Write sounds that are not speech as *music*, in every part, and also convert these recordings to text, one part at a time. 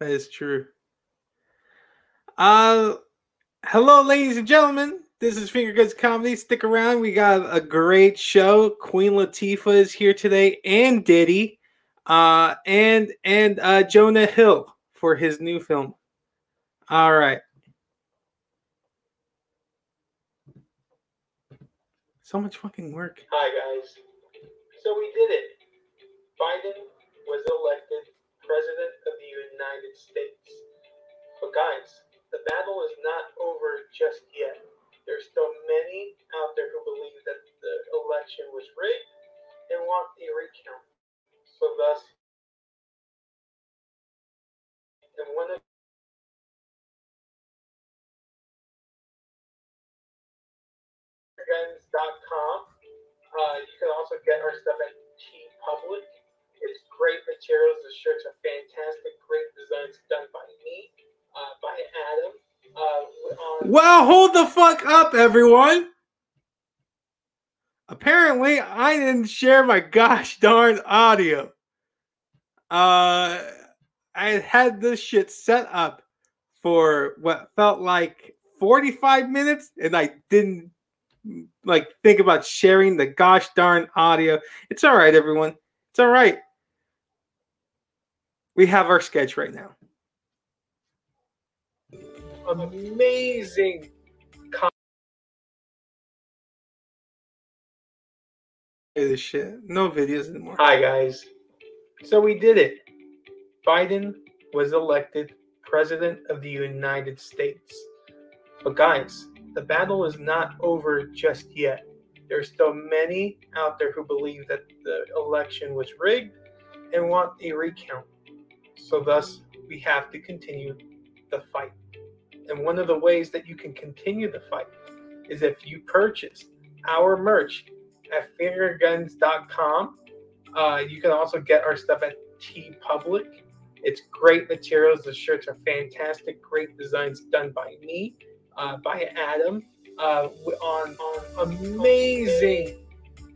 That is true. Uh, hello, ladies and gentlemen. This is Finger Guns Comedy. Stick around. We got a great show. Queen Latifah is here today, and Diddy, uh, and and uh, Jonah Hill for his new film. All right. So much fucking work. Hi guys. So we did it. Biden was elected president of United States. But guys, the battle is not over just yet. There's still many out there who believe that the election was rigged and want the recount. So thus, and one of guns.com. Uh, you can also get our stuff at T Public. It's great materials. The shirts are fantastic. Great designs done by me, uh, by Adam. Uh, on Well, hold the fuck up, everyone. Apparently, I didn't share my gosh darn audio. Uh, I had this shit set up for what felt like 45 minutes, and I didn't like think about sharing the gosh darn audio. It's all right, everyone. It's all right. We have our sketch right now. amazing This shit. No videos anymore. Hi, guys. So we did it. Biden was elected president of the United States. But, guys, the battle is not over just yet. There's still many out there who believe that the election was rigged and want a recount. So, thus, we have to continue the fight. And one of the ways that you can continue the fight is if you purchase our merch at fingerguns.com. Uh, you can also get our stuff at TeePublic. It's great materials. The shirts are fantastic. Great designs done by me, uh, by Adam, uh, on, on amazing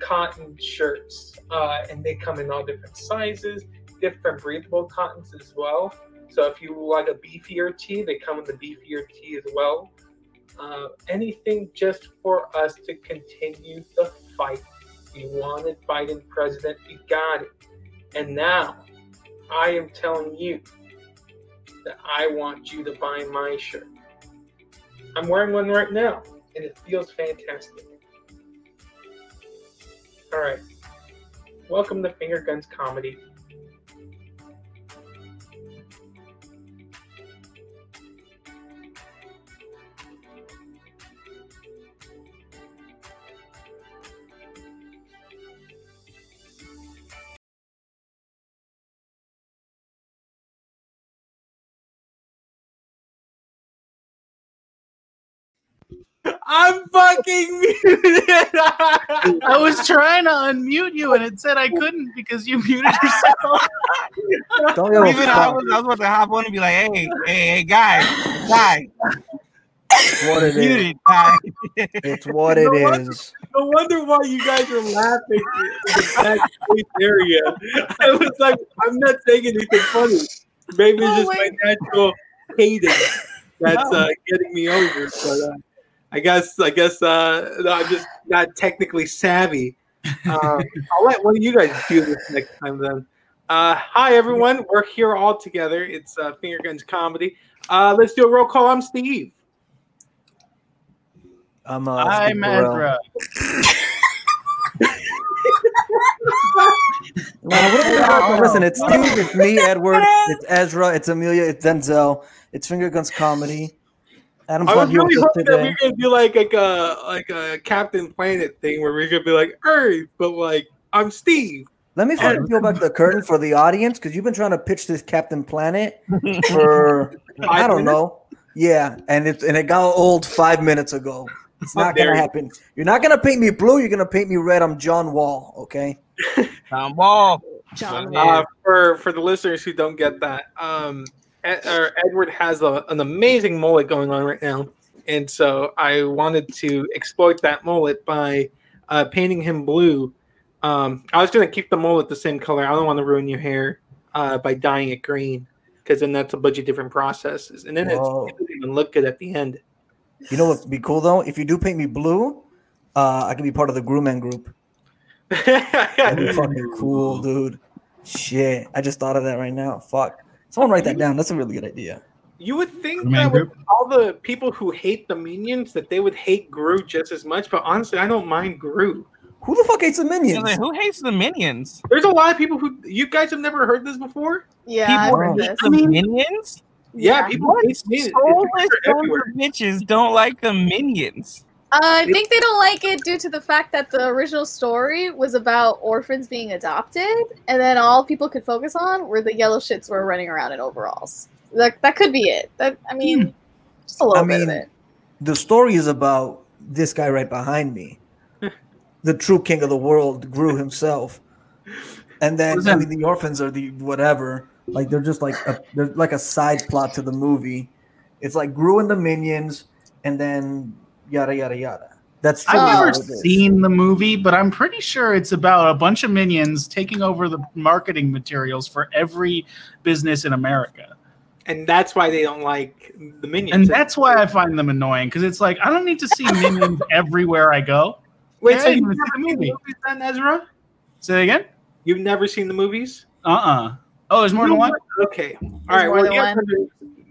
cotton shirts. Uh, and they come in all different sizes, different breathable cottons as well. So if you like a beefier tee, they come in the beefier tee as well. Uh, anything just for us to continue the fight. We wanted Biden president, we got it. And now I am telling you that I want you to buy my shirt. I'm wearing one right now, and it feels fantastic. All right. Welcome to Finger Guns Comedy. Fucking muted. I was trying to unmute you and it said I couldn't because you muted yourself. *laughs* Don't give Even I was, I was about to hop on and be like, hey, hey, hey, guy, guy, what it is. muted, guy. It's what it You know what? is. no wonder why you guys are laughing in the area. I was like, I'm not saying anything funny. Maybe it's just my natural hating that's uh, getting me over. But uh, I guess I guess uh, no, I'm just not technically savvy. Um, *laughs* I'll let one of you guys do this next time then. Uh, hi everyone, we're here all together. It's uh, Finger Guns Comedy. Uh, let's do a roll call. I'm Steve. I'm uh, I'm Steve Ezra. Man, *laughs* what are we Listen, it's Steve, it's me, Edward, it's Ezra, it's Amelia, it's Denzel, it's Finger Guns Comedy. Adam's I was really with us hoping that we today. are gonna do like like a like a Captain Planet thing where we're gonna be like Earth, but like I'm Steve. Let me fucking peel back the curtain for the audience because you've been trying to pitch this Captain Planet *laughs* for I don't know. Yeah, and it and it got old five minutes ago. It's not gonna happen. You're not gonna paint me blue. You're gonna paint me red. I'm John Wall. Okay. Tom Ball. John Uh, for for the listeners who don't get that, um, Ed, or Edward has a, an amazing mullet going on right now, and so I wanted to exploit that mullet by uh, painting him blue. Um, I was gonna keep the mullet the same color. I don't want to ruin your hair uh, by dyeing it green, because then that's a bunch of different processes, and then Whoa. it doesn't even look good at the end. You know what'd be cool though? If you do paint me blue, uh, I can be part of the Grooman group. *laughs* That'd be fucking cool, dude. Shit, I just thought of that right now. Fuck. Someone write that down. That's a really good idea. You would think that with group. all the people who hate the minions that they would hate Gru just as much, but honestly, I don't mind Gru. Who the fuck hates the minions? like, who hates the minions? There's a lot of people who you guys have never heard this before. Yeah, People I've hate this. the minions? Yeah, Yeah. people What hate minions. Soulless everywhere. sons of bitches don't like the minions? Uh, I think they don't like it due to the fact that the original story was about orphans being adopted, and then all people could focus on were the yellow shits were running around in overalls. That that could be it. That I mean, just a little I bit of mean, it. The story is about this guy right behind me, *laughs* the true king of the world, Gru himself. And then I mean, the orphans are the whatever. Like they're just like a, they're like a side plot to the movie. It's like Gru and the minions, and then yada yada yada. That's true. I've never seen the movie, but I'm pretty sure it's about a bunch of minions taking over the marketing materials for every business in America. and that's why they don't like the minions. And that's why I find them annoying because it's like I don't need to see *laughs* minions everywhere I go. wait. Yeah, so you you've never seen the seen the movie. movies, then, Ezra? Say that again? You've never seen the movies? Uh uh Oh, there's more than one? Okay. All right. more Well, than yeah, one.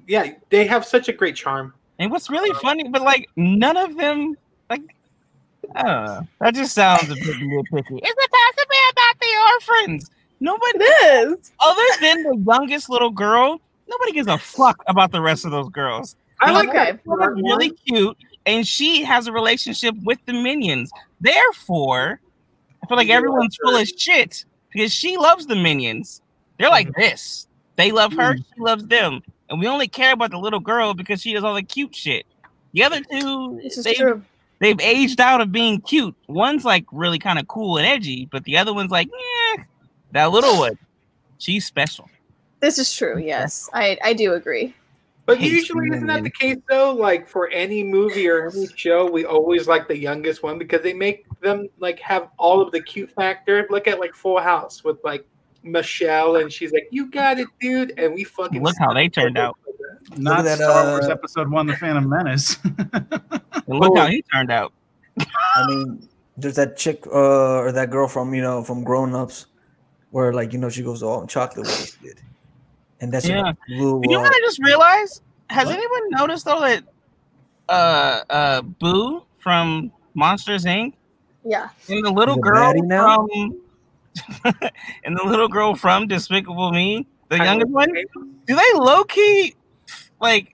yeah, they have such a great charm. And what's really uh, funny, but like none of them, like I don't know. That just sounds a bit nitpicky. It's supposed to be about the orphans. Nobody, It is. other than the youngest little girl, nobody gives a fuck about the rest of those girls. I like Okay. that. Really cute, and she has a relationship with the minions. Therefore, I feel like everyone's full of shit because she loves the minions. They're like Mm-hmm. this. They love her, mm. she loves them. And we only care about the little girl because she does all the cute shit. The other two, This is they, true. they've aged out of being cute. One's like really kind of cool and edgy, but the other one's like, eh, that little one, she's special. This is true. Yes, I I do agree. But Hates usually, isn't that the case though? Like for any movie or any show, we always like the youngest one because they make them like have all of the cute factor. Look at like Full House with like Michelle, and she's like, "You got it, dude," and we fucking Look how they turned out. Not that, Star Wars uh, Episode One: The Phantom Menace. *laughs* Look Oh. how he turned out. I mean, there's that chick uh, or that girl from you know from Grown Ups, where like you know she goes all chocolate wasted, and that's Yeah. blew You know up. what I just realized? Has What? anyone noticed though that uh uh Boo from Monsters Inc. Yeah. and the little Is it girl Maddie now? from *laughs* and the little girl from Despicable Me, the I youngest one, do they low key like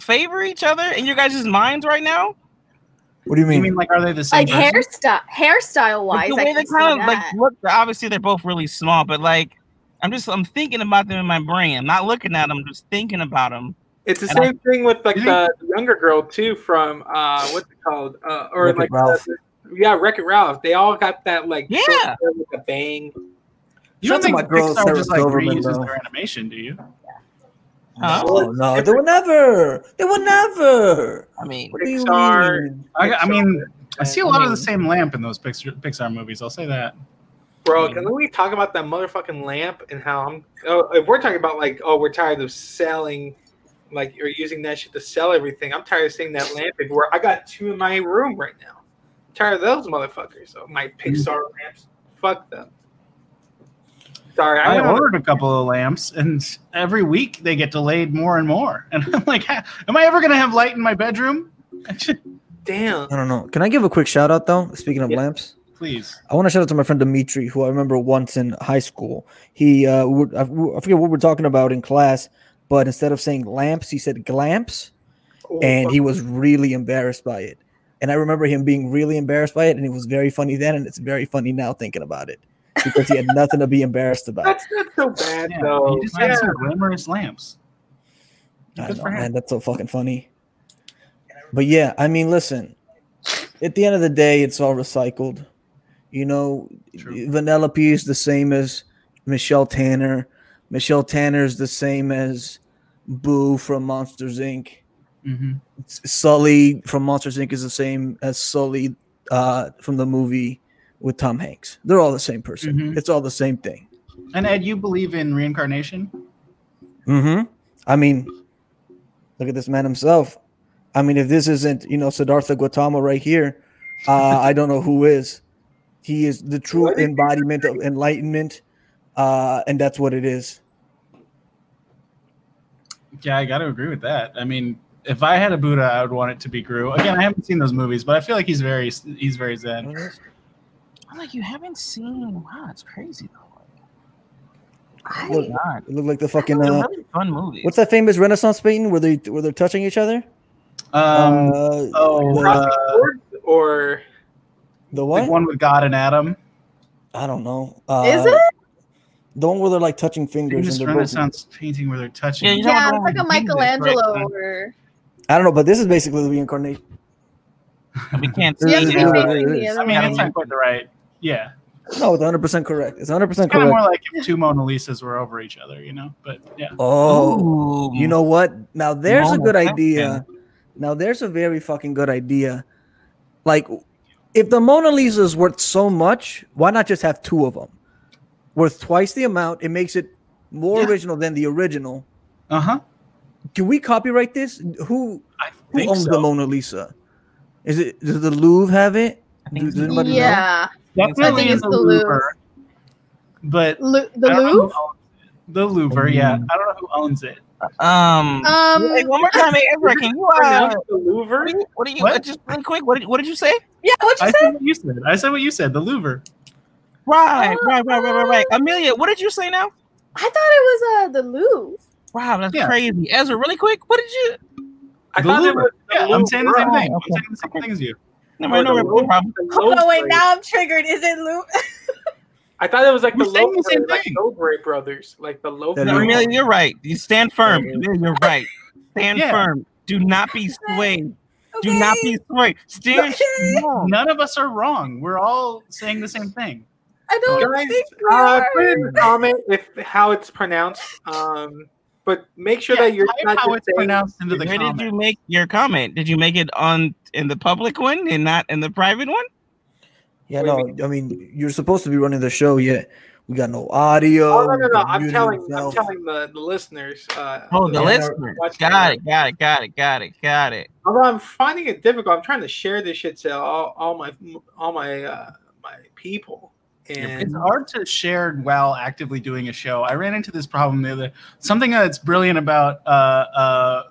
favor each other in your guys' minds right now? What do you you mean? mean like are they the same? Like person? hairstyle, hairstyle Like, wise, the I way they kind of like look. Obviously, they're both really small, but like I'm just I'm thinking about them in my brain. I'm not looking at them, just thinking about them. It's the And I- same thing with like the, the younger girl too from uh what's it called? Uh or like Ralph. the- yeah, Wreck It Ralph. They all got that like Yeah. short with a bang. You don't Shout out think my girl, Pixar Sarah just like Silverman, reuses though. their animation? Do you? Huh? No, oh, no, they would never. They would never. I mean, What do you Pixar. mean? I, I mean, I see a lot of the same lamp in those Pixar Pixar movies. I'll say that. Bro, can we talk about that motherfucking lamp and how I'm? Oh, if we're talking about like, oh, we're tired of selling, like you're using that shit to sell everything. I'm tired of seeing that lamp everywhere. I got two in my room right now. I'm tired of those motherfuckers. So my Pixar lamps, fuck them. Sorry, I, I ordered a couple of lamps, and every week they get delayed more and more. *laughs* And I'm like, am I ever going to have light in my bedroom? *laughs* damn. I don't know. Can I give a quick shout out though? Speaking of Yeah. lamps, Please. I want to shout out to my friend Dimitri, who I remember once in high school. He, uh, would- I I forget what we're talking about in class, but instead of saying lamps, he said glamps, Oh, and he was really embarrassed by it. And I remember him being really embarrassed by it, and it was very funny then, and it's very funny now thinking about it because he had nothing to be embarrassed about. that's not so bad Yeah, though. you just had some glamorous lamps. I know, man. That's so fucking funny. But yeah, I mean, listen. At the end of the day, it's all recycled. You know, True. Vanellope is the same as Michelle Tanner. Michelle Tanner is the same as Boo from Monsters Inc. hmm S- Sully from Monsters Inc. is the same as Sully uh, from the movie with Tom Hanks. They're all the same person. Mhm. It's all the same thing. And Ed, you believe in reincarnation? Mm-hmm. I mean, look at this man himself. I mean, if this isn't, you know, Siddhartha Gautama right here, uh, I don't know who is. He is the true What is embodiment of enlightenment, uh, and that's what it is. Yeah, I got to agree with that. I mean, if I had a Buddha, I would want it to be Gru. Again, I haven't seen those movies, but I feel like he's very he's very zen. I'm like, you haven't seen. Wow, it's crazy though. I, Look, God, it looked like the fucking. Uh, really fun movies. what's that famous Renaissance painting where they where they're touching each other? Um, uh, oh, the, uh, or the the one with God and Adam. I don't know. Uh, is it? the one where they're like touching fingers Famous and they're both- Renaissance painting where they're touching. Yeah, you Yeah, it's like a what the thing is, right? Michelangelo or I don't know, but this is basically the reincarnation. We can't *laughs* You see to be Yeah, that. it the is. other I mean, it's not quite the right. Yeah, No, it's 100 percent correct. It's 100 percent it's kind of correct. more like if two Mona Lisas were over each other, you know. But yeah, Oh, Ooh. you know what? Now there's a good Lisa. idea. Now there's a very fucking good idea. Like, if the Mona Lisa is worth so much, why not just have two of them? Worth twice the amount. It makes it more Yeah. original than the original. uh huh. Can we copyright this? Who I who owns so. the Mona Lisa? Is it does the Louvre have it? I think Does so. anybody know? Yeah, Definitely think it's the the Louvre, Louvre. but Lu- the I don't know who Louvre. owns it. The Louvre, yeah. Mm. I don't know who owns it. Um, Um, hey, one more time, hey, Ezra, can you uh, the Louvre. what do you, what do you What? just really quick? What did, what did you say? yeah, what you I said what you said. I said what you said. The Louvre. Right, right, right, right, right, right. Amelia, what did you say now? I thought it was uh the Louvre. Wow, that's Yeah. crazy. Ezra, really quick, what did you? I the thought Luba. it was. Yeah, I'm saying the same Louvre. thing. I'm saying the same thing as you. No, Or no, the no, problem. The Oh wait, now I'm triggered. Is it Louvre? *laughs* I thought it was like We're the saying the like thing. Brothers, like the Louvre. No, Amelia, you're right. You stand firm. Amelia, you're right. Stand Yeah. firm. Do not be swayed. Do not be swayed. Stand Okay. strong. None of us are wrong. We're all saying the same thing. I don't Guys, think we uh, are. put in the comment if how it's pronounced. Um, but make sure Yeah, that you're type not how just it's pronounced into the Where did you make your comment? Did you make it on in the public one and not in the private one? Yeah, Wait, no. I mean, you're supposed to be running the show. Yet we got no audio. Oh no, no, no! I'm muted telling, I'm himself. telling the, the listeners. Uh, Oh, the listeners. watch Got the- it, got it, got it, got it, got it. Although I'm finding it difficult, I'm trying to share this shit to all, all my all my uh, my people. And It's hard to share while actively doing a show. I ran into this problem the other. Something that's brilliant about uh, uh,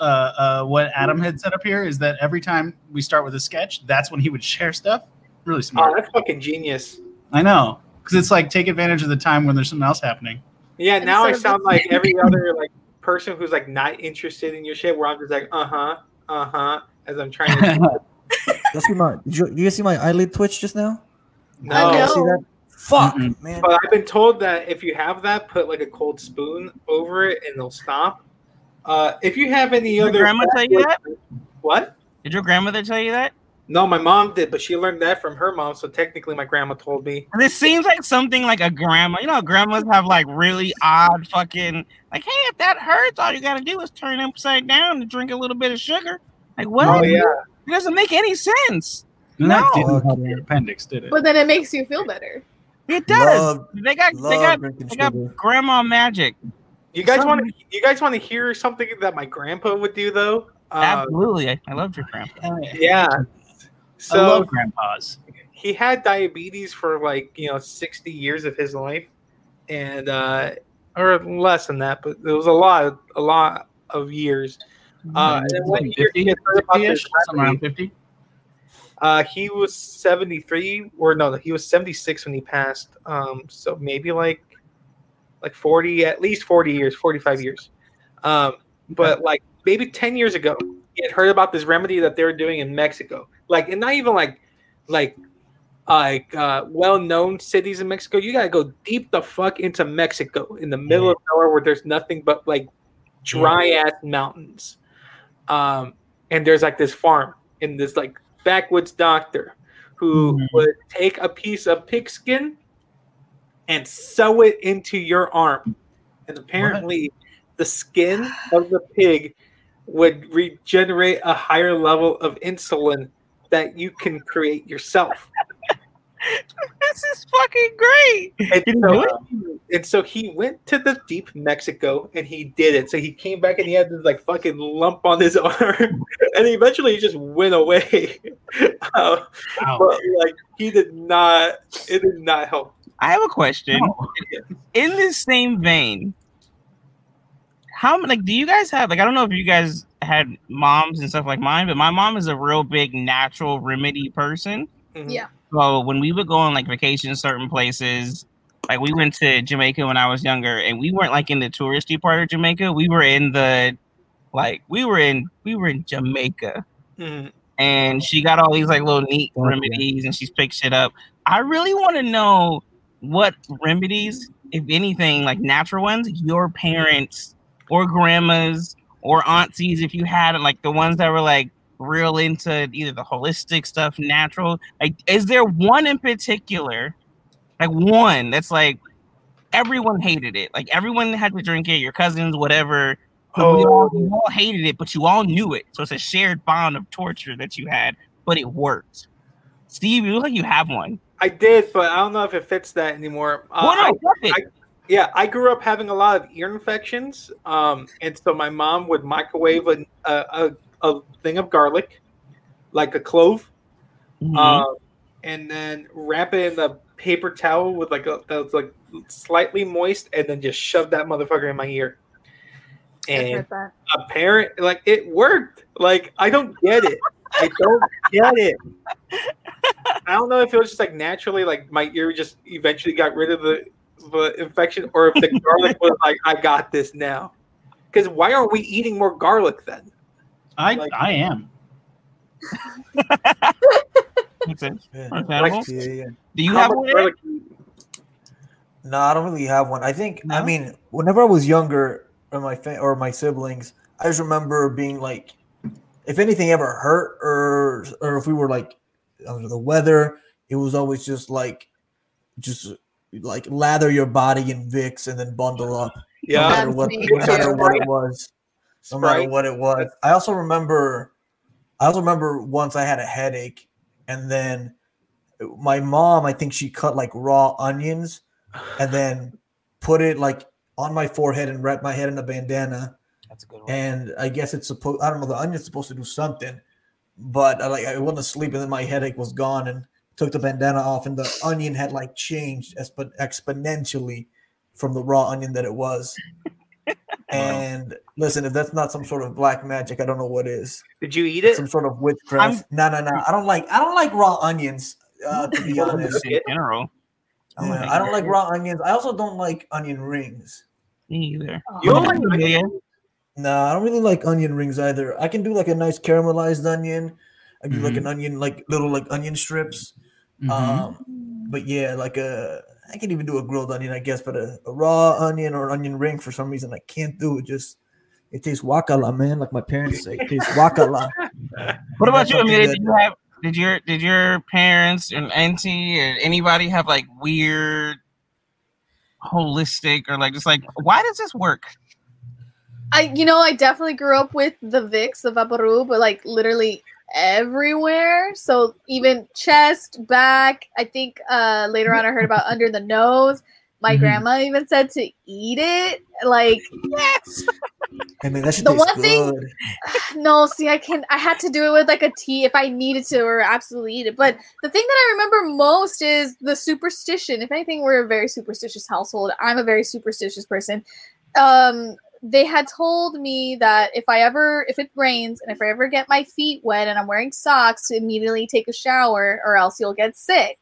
uh, uh, what Adam had set up here is that every time we start with a sketch, that's when he would share stuff. Really oh, smart. that's fucking genius. I know because it's like take advantage of the time when there's something else happening. Yeah, now I Instead of sound like every other like person who's like not interested in your shit. Where I'm just like, uh huh, uh huh, as I'm trying to. That's what my. Did you, you guys see my eyelid twitch just now? No, I know. See that? Fuck, Mm-mm. man. But I've been told that if you have that, put like a cold spoon over it and they'll stop. Uh, if you have any Your other grandma tell you that? What? Did your grandmother tell you that? No, my mom did, but she learned that from her mom. So technically, my grandma told me. This seems like something like a grandma. You know, grandmas have like really odd fucking like, hey, if that hurts, all you gotta do is turn it upside down and drink a little bit of sugar. Like what? Oh yeah, It doesn't make any sense. And that No. didn't help your appendix, did it? But then it makes you feel better. It does. Love, they got they got they got sugar. grandma magic. you guys want to? You guys want to hear something that my grandpa would do though? Uh, Absolutely. I, I loved your grandpa. yeah. I So love grandpas. he had diabetes for like you know 60 years of his life and uh or less than that but it was a lot a lot of years uh and then one year he had heard about this 50-ish, around remedy. 50. uh he was 73 or no he was 76 when he passed um so maybe like like 40 at least 40 years 45 years. Um but like maybe 10 years ago he had heard about this remedy that they were doing in mexico. Like and not even like like like uh, well-known cities in Mexico, you gotta go deep the fuck into Mexico in the middle of nowhere where there's nothing but like dry ass mountains. Um, and there's like this farm in this like backwoods doctor who Mhm. would take a piece of pigskin and sew it into your arm, and apparently the skin of the pig would regenerate a higher level of insulin that you can create yourself. This is fucking great. And Did he so, and so he went to the deep Mexico and he did it. So he came back and he had this like fucking lump on his *laughs* arm, and eventually he just went away. *laughs* Uh, Wow. but like he did not, it did not help. I have a question. In this same vein, how like do you guys have like I don't know if you guys had moms and stuff like mine, but my mom is a real big natural remedy person. Mhm. Yeah. So when we would go on like vacation to certain places, like we went to Jamaica when I was younger, and we weren't like in the touristy part of Jamaica. We were in the like we were in we were in Jamaica, Mhm. and she got all these like little neat remedies, and she's picked shit up. I really want to know what remedies, if anything, like natural ones, your parents or grandmas or aunties, if you had like the ones that were like real into either the holistic stuff, natural. Like, is there one in particular, like one that's like everyone hated it, like everyone had to drink it, your cousins, whatever. But we all, you all hated it, but you all knew it. So it's a shared bond of torture that you had, but it worked. Steve, you look like you have one. I did, but I don't know if it fits that anymore. Uh, Well, no, I-. I- yeah, I grew up having a lot of ear infections, um, and so my mom would microwave a, a, a, a thing of garlic, like a clove, Mhm. um, and then wrap it in a paper towel with like a that was like slightly moist, and then just shove that motherfucker in my ear. And heard that. apparent, like it worked. Like I don't get it. I don't get it. I don't know if it was just like naturally, like my ear just eventually got rid of the, the infection, or if the garlic was like, I got this now. Because why aren't we eating more garlic then? I Like- I am. *laughs* Makes sense. Yeah. Understandable. Yeah, yeah. Do you How have much one? Eric? garlic No, I don't really have one. I think I mean, whenever I was younger, or my fa- or my siblings, I just remember being like, if anything ever hurt, or or if we were like under the weather, it was always just like, just like lather your body in Vicks and then bundle up. No Yeah, matter what, no matter what it was. No matter what it was. I also remember I also remember once I had a headache and then my mom, I think she cut like raw onions and then put it like on my forehead and wrapped my head in a bandana. That's a good one. And I guess it's supposed I don't know, the onion's supposed to do something. But I like I went to sleep and then my headache was gone and took the bandana off and the onion had like changed expo- exponentially from the raw onion that it was. And listen, if that's not some sort of black magic, I don't know what is. Did you eat it? Some sort of witchcraft. No, no, no. I don't like. I don't like raw onions. Uh, to be honest, in general. Oh my Yeah, I don't like raw onions. I also don't like onion rings. Me either. You don't like Yeah. No, I don't really like onion rings either. I can do like a nice caramelized onion. I do like Mhm. an onion, like little like onion strips. Mhm. Um, but yeah, like a I can even do a grilled onion, I guess. But a, a raw onion or an onion ring for some reason I can't do it. Just it tastes wakala, man. Like my parents say, it tastes wakala. *laughs* What about you, something Amelia? that- Did you have did your did your parents and auntie and anybody have like weird holistic or like just like why does this work? I, you know, I definitely grew up with the Vicks, the Vaporub, but like literally everywhere. So even chest, back. I think uh later on I heard about under the nose. My Mhm. grandma even said to eat it. Like, Yes. I mean, that shit The tastes one thing- *sighs* no, see, I can. I had to do it with like a tea if I needed to, or absolutely eat it. But the thing that I remember most is the superstition. If anything, we're a very superstitious household. I'm a very superstitious person. Um, they had told me that if I ever, if it rains and if I ever get my feet wet and I'm wearing socks, to immediately take a shower, or else you'll get sick.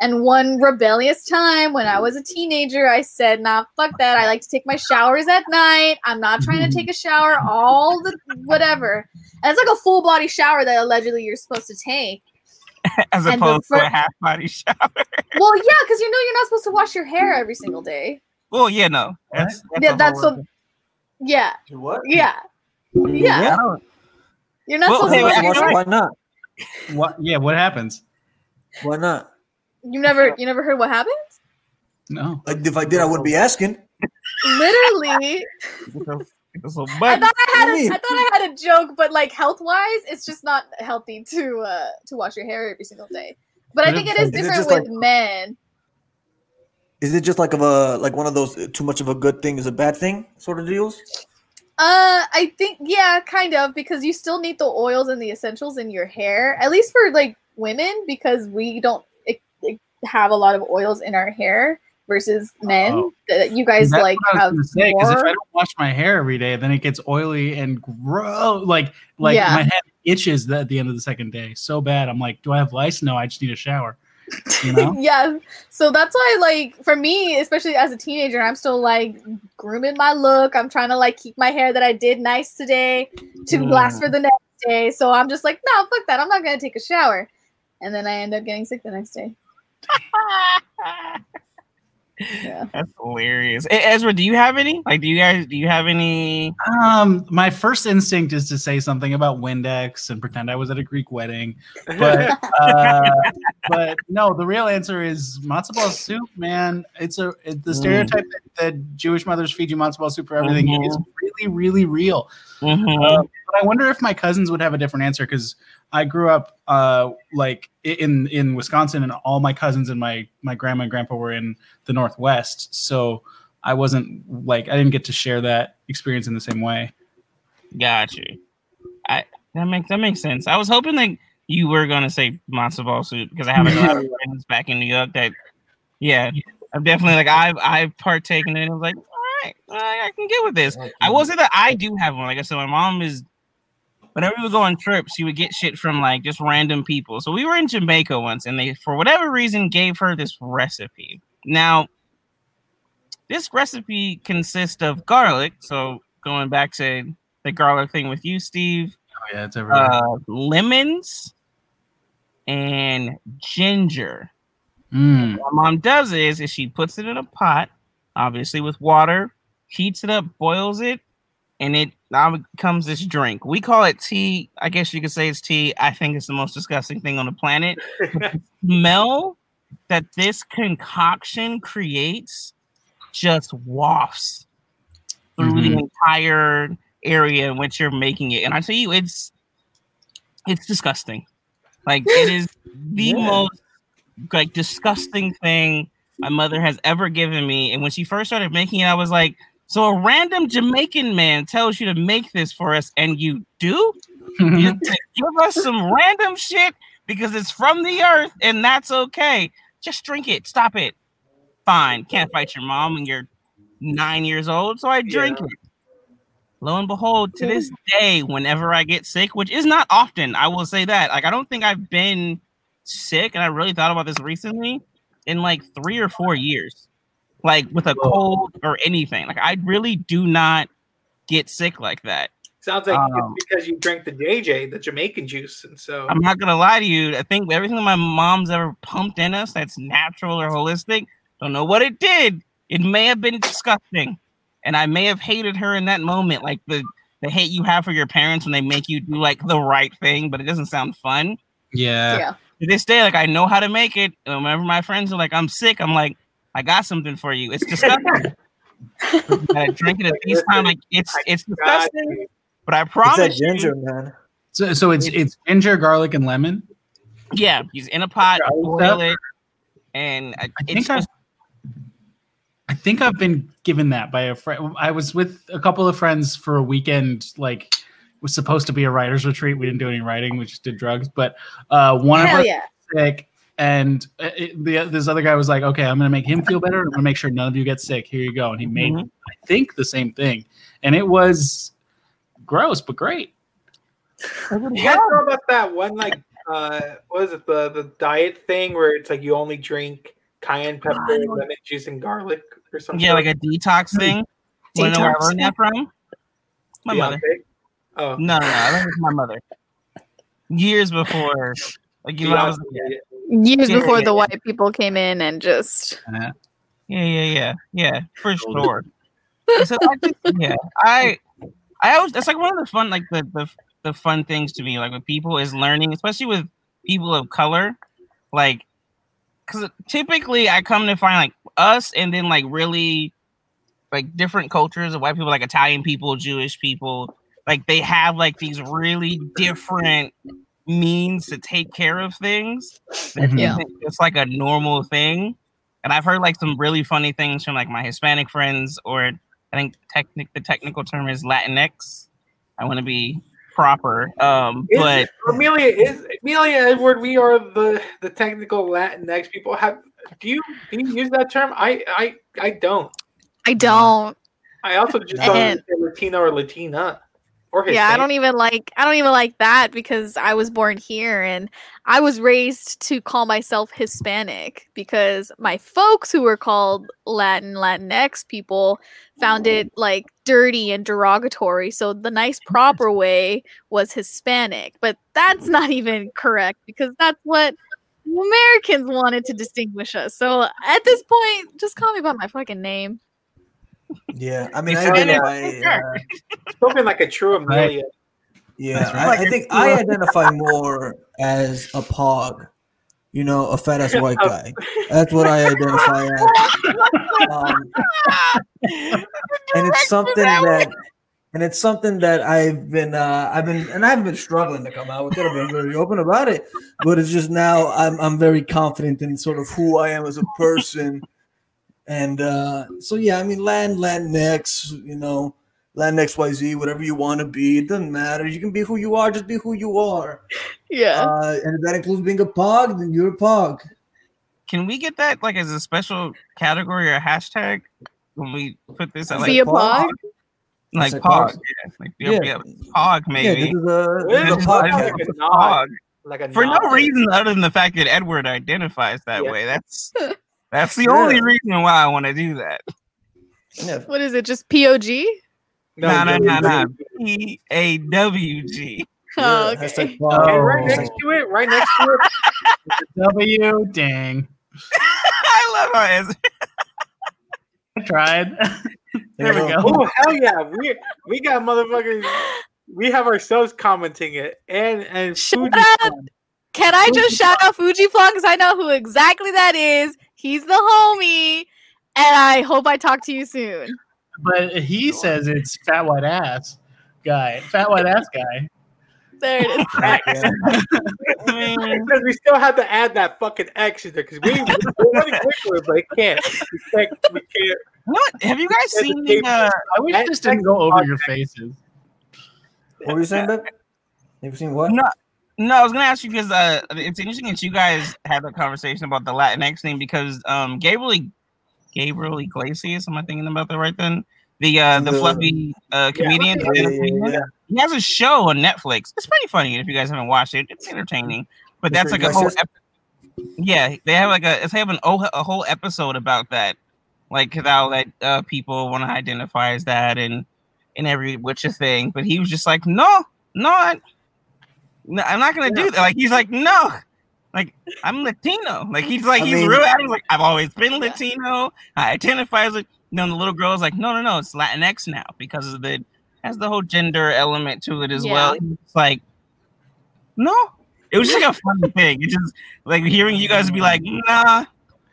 And one rebellious time when I was a teenager, I said, nah, fuck that. I like to take my showers at night. I'm not trying to take a shower all the whatever. And it's like a full body shower that allegedly you're supposed to take. *laughs* As And the opposed to a half body *laughs* shower. Well, yeah, because you know you're not supposed to wash your hair every single day. Well, yeah, no. That's, that's Yeah, a that's whole what- Yeah, What? yeah, yeah. Yeah, You're not Well, supposed hey, to wash I- Why, why not? What? Yeah. What happens? Why not? You never, you never heard what happened? No. Like, if I did, I wouldn't be asking. Literally, *laughs* it's a I thought I had, What do you a, I thought I had a joke, but like health wise, it's just not healthy to uh to wash your hair every single day. But I think it- it is is it different with like- men. Is it just like of a like one of those uh, too much of a good thing is a bad thing sort of deals? Uh, I think yeah, kind of because you still need the oils and the essentials in your hair, at least for like women, because we don't eh, eh, have a lot of oils in our hair versus men. Oh. That you guys That's like what I have was gonna say, 'cause if I don't wash my hair every day, then it gets oily and grow Like, like Yeah. my head itches at the end of the second day so bad. I'm like, do I have lice? No, I just need a shower. You know? *laughs* yeah, so that's why, like, for me, especially as a teenager, I'm still like grooming my look. I'm trying to like keep my hair that I did nice today to Mm. last for the next day. So I'm just like, no, fuck that. I'm not gonna take a shower, and then I end up getting sick the next day. *laughs* Yeah. *laughs* That's hilarious. Ezra, do you have any? Like, do you guys do you have any? Um, my first instinct is to say something about Windex and pretend I was at a Greek wedding, but *laughs* uh, but no, the real answer is matzo ball soup, man. It's a it, the stereotype that, that Jewish mothers feed you matzo ball soup for everything is really really real. Mhm. Uh, but I wonder if my cousins would have a different answer because I grew up uh, like in in Wisconsin, and all my cousins and my my grandma and grandpa were in the Northwest, so I wasn't like I didn't get to share that experience in the same way. Got you. I that makes that makes sense. I was hoping that you were gonna say matzo ball soup because I have a lot of *laughs* friends back in New York that, yeah, I'm definitely like I've I've partaken in. it. I was like, all right, I I can get with this. I will say that I do have one. Like I said, my mom is. Whenever we would go on trips, she would get shit from like just random people. So we were in Jamaica once, and they, for whatever reason, gave her this recipe. Now, this recipe consists of garlic. So going back to the garlic thing with you, Steve, Oh yeah, it's everywhere. uh, lemons and ginger. Mm. What mom does is, is she puts it in a pot, obviously with water, heats it up, boils it, and it now becomes this drink. We call it tea. I guess you could say it's tea. I think it's the most disgusting thing on the planet. But *laughs* the smell that this concoction creates just wafts through the mm-hmm. entire area in which you're making it. And I tell you, it's it's disgusting. Like it is *laughs* the Yeah. most like disgusting thing my mother has ever given me. And when she first started making it, I was like, so a random Jamaican man tells you to make this for us, and you do? *laughs* You give us some random shit because it's from the earth, and that's okay. Just drink it. Stop it. Fine. Can't fight your mom when you're nine years old, so I drink it. Lo and behold, to this *laughs* day, whenever I get sick, which is not often, I will say that. Like, I don't think I've been sick, and I really thought about this recently in like three or four years, like with a cold or anything. Like, I really do not get sick like that. Sounds like Um, it's because you drank the JJ, the Jamaican juice, and so I'm not gonna lie to you. I think everything my mom's ever pumped in us that's natural or holistic, don't know what it did. It may have been disgusting, and I may have hated her in that moment, like the the hate you have for your parents when they make you do like the right thing, but it doesn't sound fun. yeah. yeah. To this day, like I know how to make it. And whenever my friends are like, "I'm sick," I'm like, "I got something for you." It's disgusting. *laughs* You drink it at these time. Like it's it's disgusting, but I It's promise that you, ginger, man. So, so it's it's ginger, garlic, and lemon. Yeah, he's in a pot, Garlic boil it, and I- I it's think I've, just I think I've been given that by a friend. I was with a couple of friends for a weekend. Like, it was supposed to be a writers' retreat. We didn't do any writing. We just did drugs. But uh, one of us yeah. sick, and uh, it, the, this other guy was like, "Okay, I'm going to make him feel better. I'm going to make sure none of you get sick. Here you go." And he made, Mhm. I think, the same thing, and it was gross but great. You guys know about that one like uh what is it the the diet thing where it's like you only drink cayenne pepper, lemon juice, and garlic or something? yeah, like a detox thing. Want to know where I Detox. learned that from? My mother. Oh, No, no, no, I learned my mother. Years before, like you know, I was, Beyonce. Years Yeah, before yeah, the yeah. white people came in and just uh-huh. yeah, yeah, yeah, yeah, for sure. So I just, yeah, I, I always that's like one of the fun, like the the the fun things to me, like with people is learning, especially with people of color, like because typically I come to find like us and then like really like different cultures of white people, like Italian people, Jewish people, like they have like these really different means to take care of things. Mhm. Yeah. It's like a normal thing. And I've heard like some really funny things from like my Hispanic friends, or I think technic the technical term is Latinx. I want to be proper. Um, Is- but Amelia is Amelia Edward. We are the the technical Latinx people. Have do you do you use that term? I I I don't. I don't. I also just don't And- Latino or Latina or Yeah, I don't even like I don't even like that because I was born here and I was raised to call myself Hispanic because my folks who were called Latin Latinx people found it like dirty and derogatory. So the nice proper way was Hispanic. But that's not even correct because that's what Americans wanted to distinguish us. So at this point, just call me by my fucking name. Yeah, I mean, I Hispanic. identify. Uh, Spoken like a true *laughs* Amelia. yeah, That's I. I think I identify more as a pog. You know, a fat ass white *laughs* guy. That's what I identify *laughs* as. Um, and it's something that and it's something that I've been uh I've been and I've been struggling to come out with it. I've been very open about it. But it's just now I'm I'm very confident in sort of who I am as a person. And uh so yeah, I mean land, land next, you know, Latin XYZ, whatever you want to be, it doesn't matter. You can be who you are, just be who you are. Yeah. Uh and if that includes being a pog, then you're a pog. can we get that like as a special category or hashtag when we put this at like Be a pog? pog. like It's a pog? pog. Yeah, like be a, be a pog maybe. this is a, Yeah, this is a it's podcast. like a Pog. like a For no reason other than the fact that Edward identifies that Yeah. way. That's *laughs* that's the Yeah. only reason why I want to do that. Yeah. What is it? Just POG? No, no, no, no. no. P A W G. *laughs* Oh, okay. hashtag And pog. right next to it, right next to it, W, dang. *laughs* I love how Ezra. I tried. There *laughs* there we you go. oh hell yeah, we we got motherfuckers. We have ourselves commenting it, and and Shut Fuji up. Fan. Can I just shout out Fuji because I know who exactly that is. He's the homie, and I hope I talk to you soon. But he says it's fat white ass guy. Fat white ass guy. There it is. *laughs* Yeah. *laughs* because we still have to add that fucking X in there because we we're running quickly, but it can't. We can't. We can't. What have you guys seen the? Uh, I wish That this didn't go over your faces. What were you saying, babe? Have you seen what? No. No, I was gonna ask you because uh, it's interesting that you guys had a conversation about the Latinx thing because um, Gabriel Gabriel Iglesias, am I thinking about that right then? The uh, the The- fluffy uh, comedian. Yeah, yeah, yeah. He has a show on Netflix. It's pretty funny if you guys haven't watched it. It's entertaining, but that's like a whole. Ep- yeah, they have like a they have an oh, a whole episode about that, like how that uh, people want to identify as that and and every which a thing. But he was just like, no, no, I, no I'm not gonna do that. Like he's like, no. Like I'm Latino. Like he's like I he's mean- real. He's like I've always been Latino. I identify as a. Then the little girl's like, no, no, no, it's Latinx now because of the has the whole gender element to it as well. It's like, no, it was just like a funny *laughs* thing. It's just like hearing you guys be like, nah,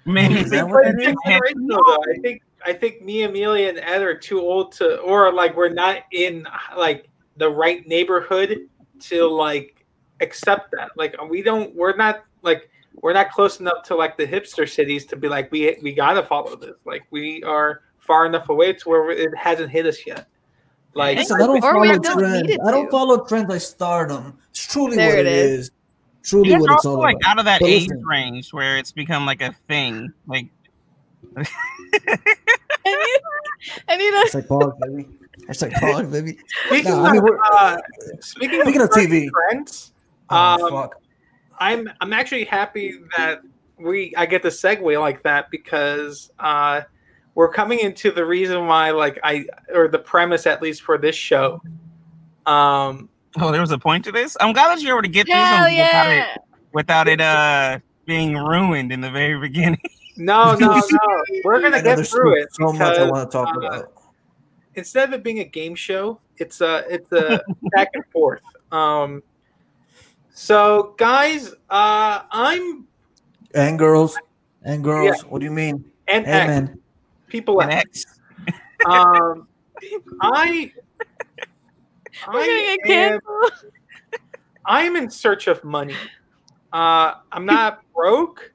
man. Is that what it's it is? inspirational, though. I think I think me, Amelia, and Ed are too old to, or like we're not in like the right neighborhood to like accept that. Like we don't, we're not like we're not close enough to like the hipster cities to be like we we gotta follow this. Like we are far enough away to where it hasn't hit us yet. Like Listen, I don't follow trends. I don't to. follow trends. I start them. It's truly There what it it is. is. Truly You what are it's also all like about. out of that But age listen. range where it's become like a thing. Like *laughs* I need, I need a like pog, baby. Hashtag pog, baby. speaking, No, I mean, of, uh, speaking, Speaking of TV. trends, Oh, um, fuck. I'm I'm actually happy that we I get the segue like that because uh, we're coming into the reason why like I or the premise at least for this show. Um, oh, there was a point to this. I'm glad that you're able to get these hell ones without it without it uh being ruined in the very *laughs* beginning. no, no, no, we're gonna get through it So much I want to talk uh, about. instead of it being a game show, it's a it's a back and forth. Um, so guys, uh, I'm And girls. And girls. What do you mean? and X, Amen. people And X. X. *laughs* Um, I We're gonna get I am. I'm in search of money. Uh, I'm not *laughs* broke,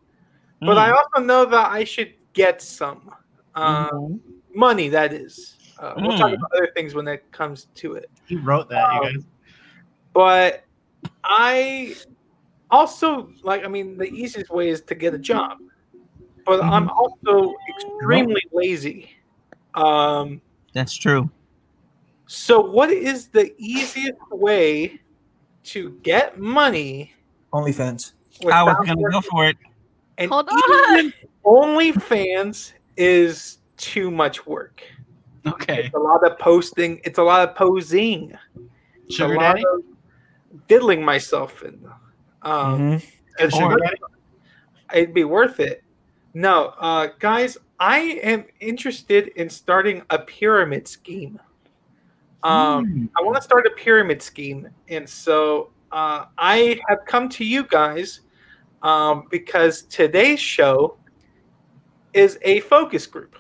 but I Mm. also know that I should get some uh, Mhm. money. That is. Uh, we'll talk Mm. about other things when it comes to it. He wrote that, you Um, guys. But I also like. I mean, the easiest way is to get a job, but I'm also extremely lazy. Um, That's true. so, what is the easiest way to get money? OnlyFans. I was gonna go for it. And Hold on. even OnlyFans is too much work. Okay. It's a lot of posting. It's a lot of posing. It's Sugar a lot daddy? of diddling myself in. Um, Mhm. and Sugar it'd be worth it. No, uh, guys, I am interested in starting a pyramid scheme. Um, Mm. I want to start a pyramid scheme, and so uh, I have come to you guys um, because today's show is a focus group.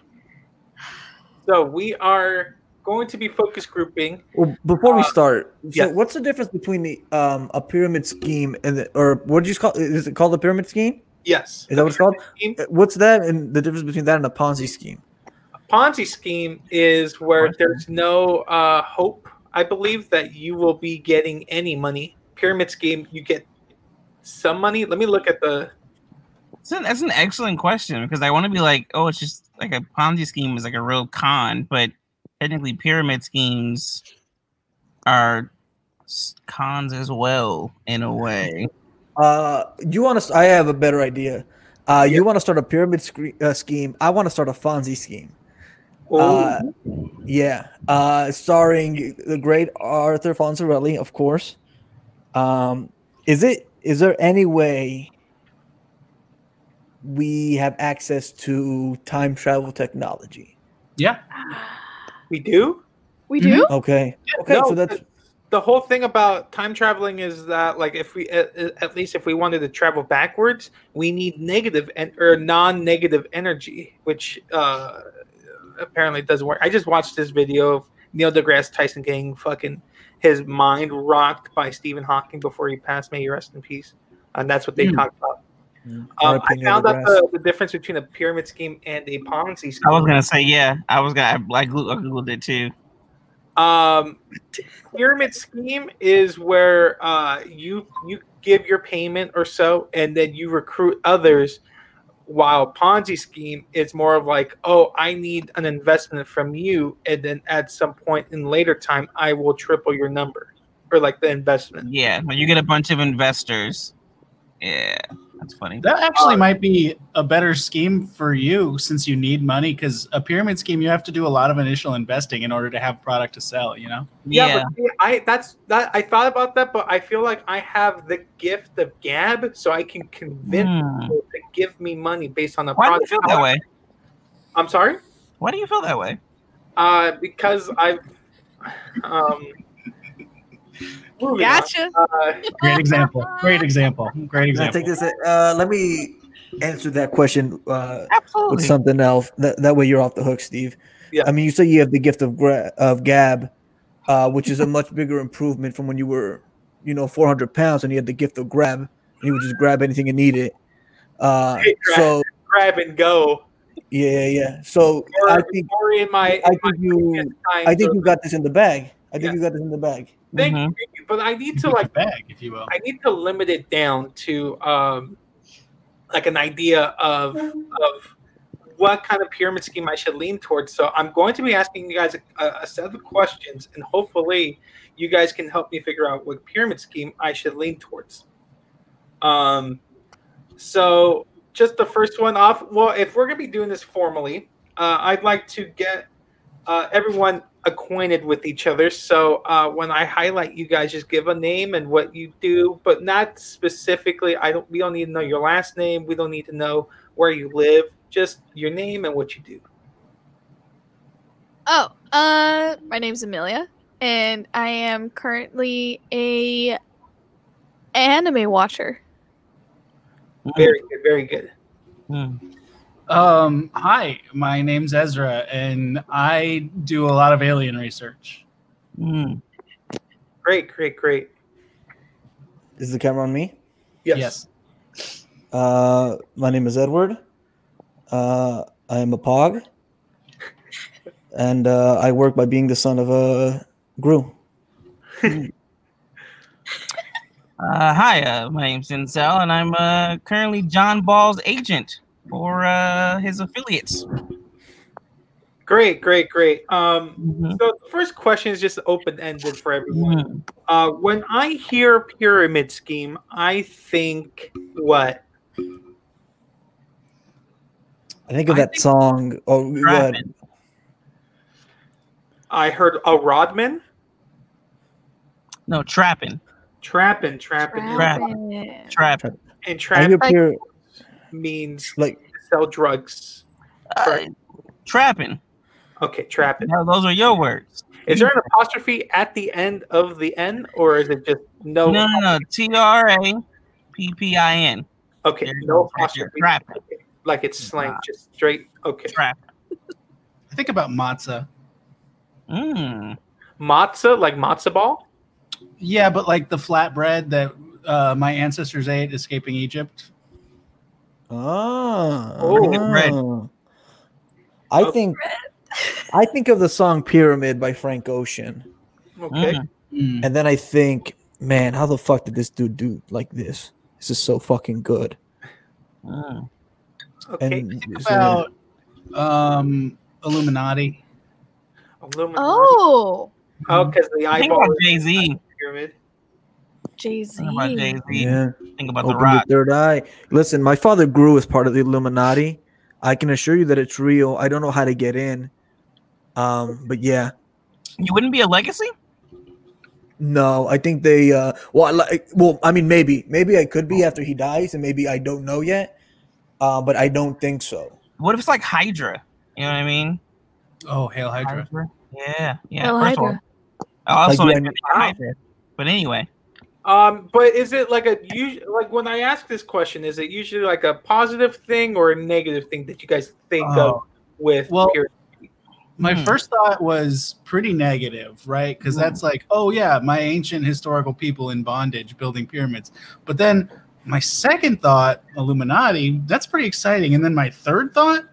So we are going to be focus grouping. Well, before we Uh, start, so yeah. what's the difference between the um a pyramid scheme and the, or what did you call is it called a pyramid scheme? Yes, Is that what it's called? scheme. What's that and the difference between that and a Ponzi scheme? A Ponzi scheme is where Ponzi. there's no uh, hope. I believe that you will be getting any money. Pyramid scheme, you get some money. Let me look at the. That's an, that's an excellent question because I want to be like, oh, it's just like a Ponzi scheme is like a real con, but technically pyramid schemes are cons as well in a way. Uh, you want to? I have a better idea. Uh, you want to start a pyramid scre- uh, scheme? I want to start a Fonzie scheme. Uh, yeah, uh, starring the great Arthur Fonzarelli, of course. Um, is it? Is there any way we have access to time travel technology? Yeah. *sighs* we do. We do? Okay. Okay. No, so that's the whole thing about time traveling is that like if we at, at least if we wanted to travel backwards we need negative and or non-negative energy which uh apparently doesn't work i just watched this video of neil degrasse tyson getting fucking his mind rocked by stephen hawking before he passed may he rest in peace and that's what they Hmm. talked about Mm, um, i found out deGrasse. the, the difference between a pyramid scheme and a ponzi scheme I was gonna say, yeah, I was gonna, I, I glu- I googled it too. Um, pyramid scheme is where uh, you you give your payment or so, and then you recruit others. While Ponzi scheme is more of like, oh, I need an investment from you, and then at some point in later time, I will triple your number, or like the investment. Yeah, when you get a bunch of investors. Yeah, that's funny. That actually Uh, might be a better scheme for you since you need money because a pyramid scheme you have to do a lot of initial investing in order to have product to sell, you know? Yeah, but I that's that I thought about that, but I feel like I have the gift of gab, so I can convince Hmm. people to give me money based on the Why do you feel that way? I'm sorry. Why do you feel that way? Uh, because I've um. Moving on. Gotcha. Uh, Great example. Great example. Great Can I example. take this? Uh, let me answer that question uh, with something else. That, that way you're off the hook, Steve. Yeah. I mean, you say you have the gift of gra- of gab, uh, which is a much bigger improvement from when you were, you know, 400 pounds and you had the gift of grab. And you would just grab anything you needed. Uh, Hey, grab. so grab and go. yeah, yeah, yeah. So Or, I think in my, I in my think you I think you got this in the bag. I think Yeah. you got this in the bag. Thank Mhm. you, but I need to like bag, if you will. I need to limit it down to um like an idea of of what kind of pyramid scheme I should lean towards. So I'm going to be asking you guys a, a set of questions, and hopefully you guys can help me figure out what pyramid scheme I should lean towards. Um, so just the first one off. Well, if we're gonna be doing this formally, uh, I'd like to get uh, everyone acquainted with each other. So uh, when I highlight you guys, just give a name and what you do, but not specifically. I don't. We don't need to know your last name. We don't need to know where you live. Just your name and what you do. Oh, uh, my name's Amelia, and I am currently a anime watcher. Very good. Very good. Hmm. Um, hi, my name's Ezra, and I do a lot of alien research. Hmm. Great. Great. Great. Is the camera on me? Yes. Uh, my name is Edward. Uh, I am a Pog, and uh, I work by being the son of a Gru. *laughs* Uh, hi, uh, my name's Denzel, and I'm uh, currently John Ball's agent for uh, his affiliates. Great, great, great. Um, Mhm. so the first question is just open ended for everyone. Mhm. Uh, when I hear pyramid scheme, I think what? I think of I that think song. Oh, go ahead. Trapping. I heard a Rodman, No, trapping. trapping, trapping, Trap. Trapping. Trapping. and I hear trapping pyra- means like sell drugs. Uh, trapping. Okay, trapping. No, those are your words. Is there an apostrophe at the end of the N, or is it just no? No, no, no. T R A P P I N. Okay, There no apostrophe. trapping. Okay, Like it's slang, Wow. just straight. Okay, Trap. I think about matzah. Mm. matzah, like matzo ball. Yeah, but like the flatbread that uh, my ancestors ate escaping Egypt. Ah. Oh. Bread. I Okay. think I think of the song Pyramid by Frank Ocean. Okay, Mm. Mm. And then I think, man, how the fuck did this dude do like this? This is so fucking good. Mm. okay. And so, About um, Illuminati. Illuminati. Oh, Oh, because the Think eyeball about Jay Z. pyramid. Jay Think about Jay Z. Z. yeah, Think about the rock. the third eye. Listen, my father grew as part of the Illuminati. I can assure you that it's real. I don't know how to get in. Um, but yeah, You wouldn't be a legacy? no, I think they. Uh, well, I like, well, I mean, maybe, maybe I could be after he dies, and maybe I don't know yet. Uh, but I don't think so. What if it's like Hydra? You know what I mean? Oh, Hail Hydra. Yeah, yeah. Hail first of all, Hydra. Also, Like, yeah, Hydra. But anyway, Um, but is it like a us- like when I ask this question, is it usually like a positive thing or a negative thing that you guys think of Oh, with well, pyramid? My Hmm. first thought was pretty negative, right? Because that's like, oh yeah, my ancient historical people in bondage building pyramids. But then my second thought, Illuminati, that's pretty exciting. And then my third thought,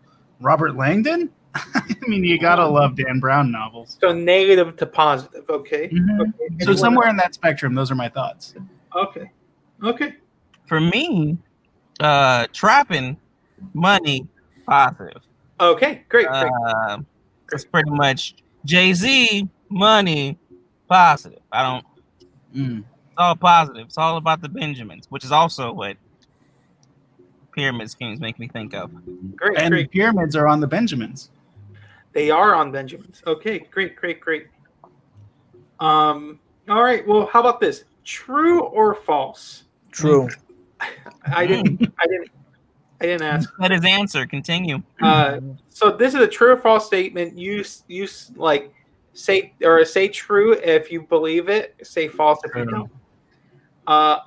Robert Langdon. *laughs* I mean, you gotta love Dan Brown novels. So negative to positive. Okay. Mhm. okay. So somewhere in that spectrum, those are my thoughts. Okay. Okay. for me, uh, trapping money positive. Okay. Great. Great. Uh, it's pretty much Jay Z money positive. I don't. Mm. It's all positive. It's all about the Benjamins, which is also what pyramid schemes make me think of. great. And the Great. pyramids are on the Benjamins. They are on Benjamins. Okay. Great. Great. Great. Um. All right. Well, how about this? True or false? True. *laughs* I didn't. I didn't. I didn't ask. That is answer. Continue. Uh, so this is a true or false statement. You s- you like say or say true if you believe it. Say false if you don't. Uh,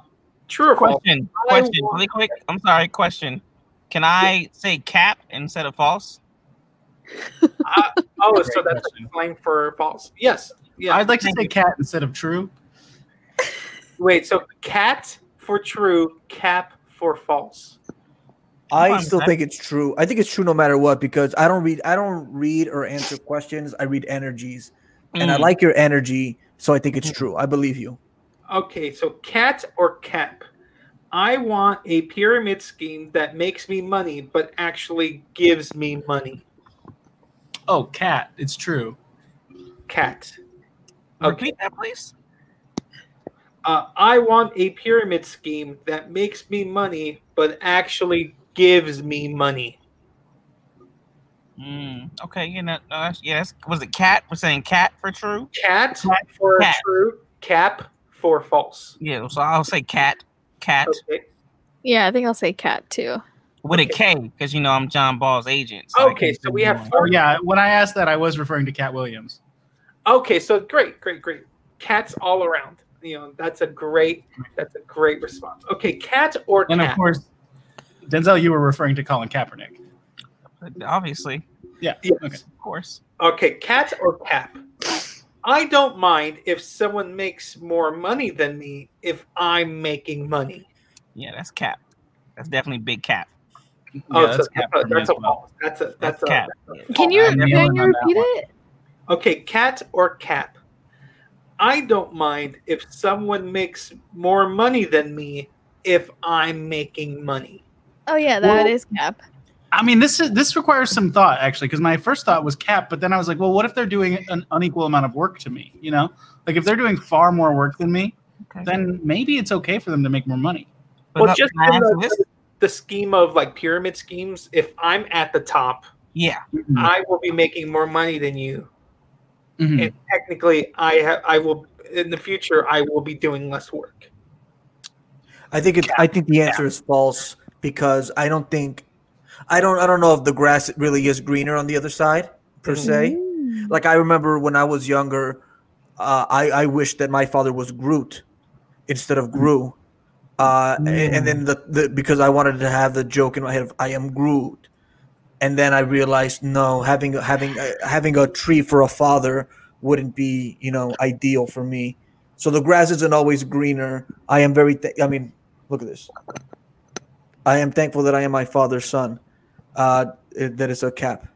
true or false? Question. Question. Really quick. I'm sorry. Question. Can I say cap instead of false? *laughs* Uh, oh, so that's question. a slang for false. Yes. Yeah. I'd like to say cat instead of true. Wait. So cat for true, cap for false. I fine still with that. think it's true. I think it's true no matter what because I don't read. I don't read or answer questions. I read energies, and I Mm. like your energy, so I think it's true. I believe you. Okay. So cat or cap. I want a pyramid scheme that makes me money, but actually gives me money. Oh, cat. It's true. Cat. Okay. Repeat that, please. Uh, I want a pyramid scheme that makes me money, but actually gives me money. Mm, okay, you know, uh, that's- yeah, that's, was it cat? We're saying cat for true. Cat for Cat. true, cap for false. Yeah, so I'll say cat, cat Okay. Yeah, I think I'll say cat too. With a K because you know I'm John Ball's agent. so Okay, so we have four. Oh yeah. When I asked that, I was referring to Katt Williams. Okay, so great, great, great. Cats all around. You know, that's a great, that's a great response. Okay, cat or Cap. And of course, Denzel, you were referring to Colin Kaepernick. obviously, Yeah. Yes. Okay. of course. Okay, cat or cap. I don't mind if someone makes more money than me if I'm making money. Yeah, that's cap. That's definitely big cap. Oh, Yeah, that's that's, cap a, for that's a well. That's a That's that's a cap. Can you I'm can you repeat it? Okay, cat or cap. I don't mind if someone makes more money than me if I'm making money. Oh yeah, that Well- is cap. I mean, this is this requires some thought actually, because my first thought was cap, but then I was like, well, what if they're doing an unequal amount of work to me? You know, like if they're doing far more work than me, Okay. then maybe it's okay for them to make more money. But well, just in the, this? The scheme of like pyramid schemes, if I'm at the top, Yeah. I will be making more money than you. Mhm. And technically, I ha- I will in the future I will be doing less work. I think it's. I think the answer is false because I don't think. I don't. I don't know if the grass really is greener on the other side per se. Mm. Like I remember when I was younger, uh, I I wished that my father was Groot instead of Gru, uh, and, and then the, the because I wanted to have the joke in my head of I am Groot, and then I realized no, having having uh, having a tree for a father wouldn't be you know ideal for me. So the grass isn't always greener. I am very. Th- I mean, look at this. I am thankful that I am my father's son. Uh, that is a cap.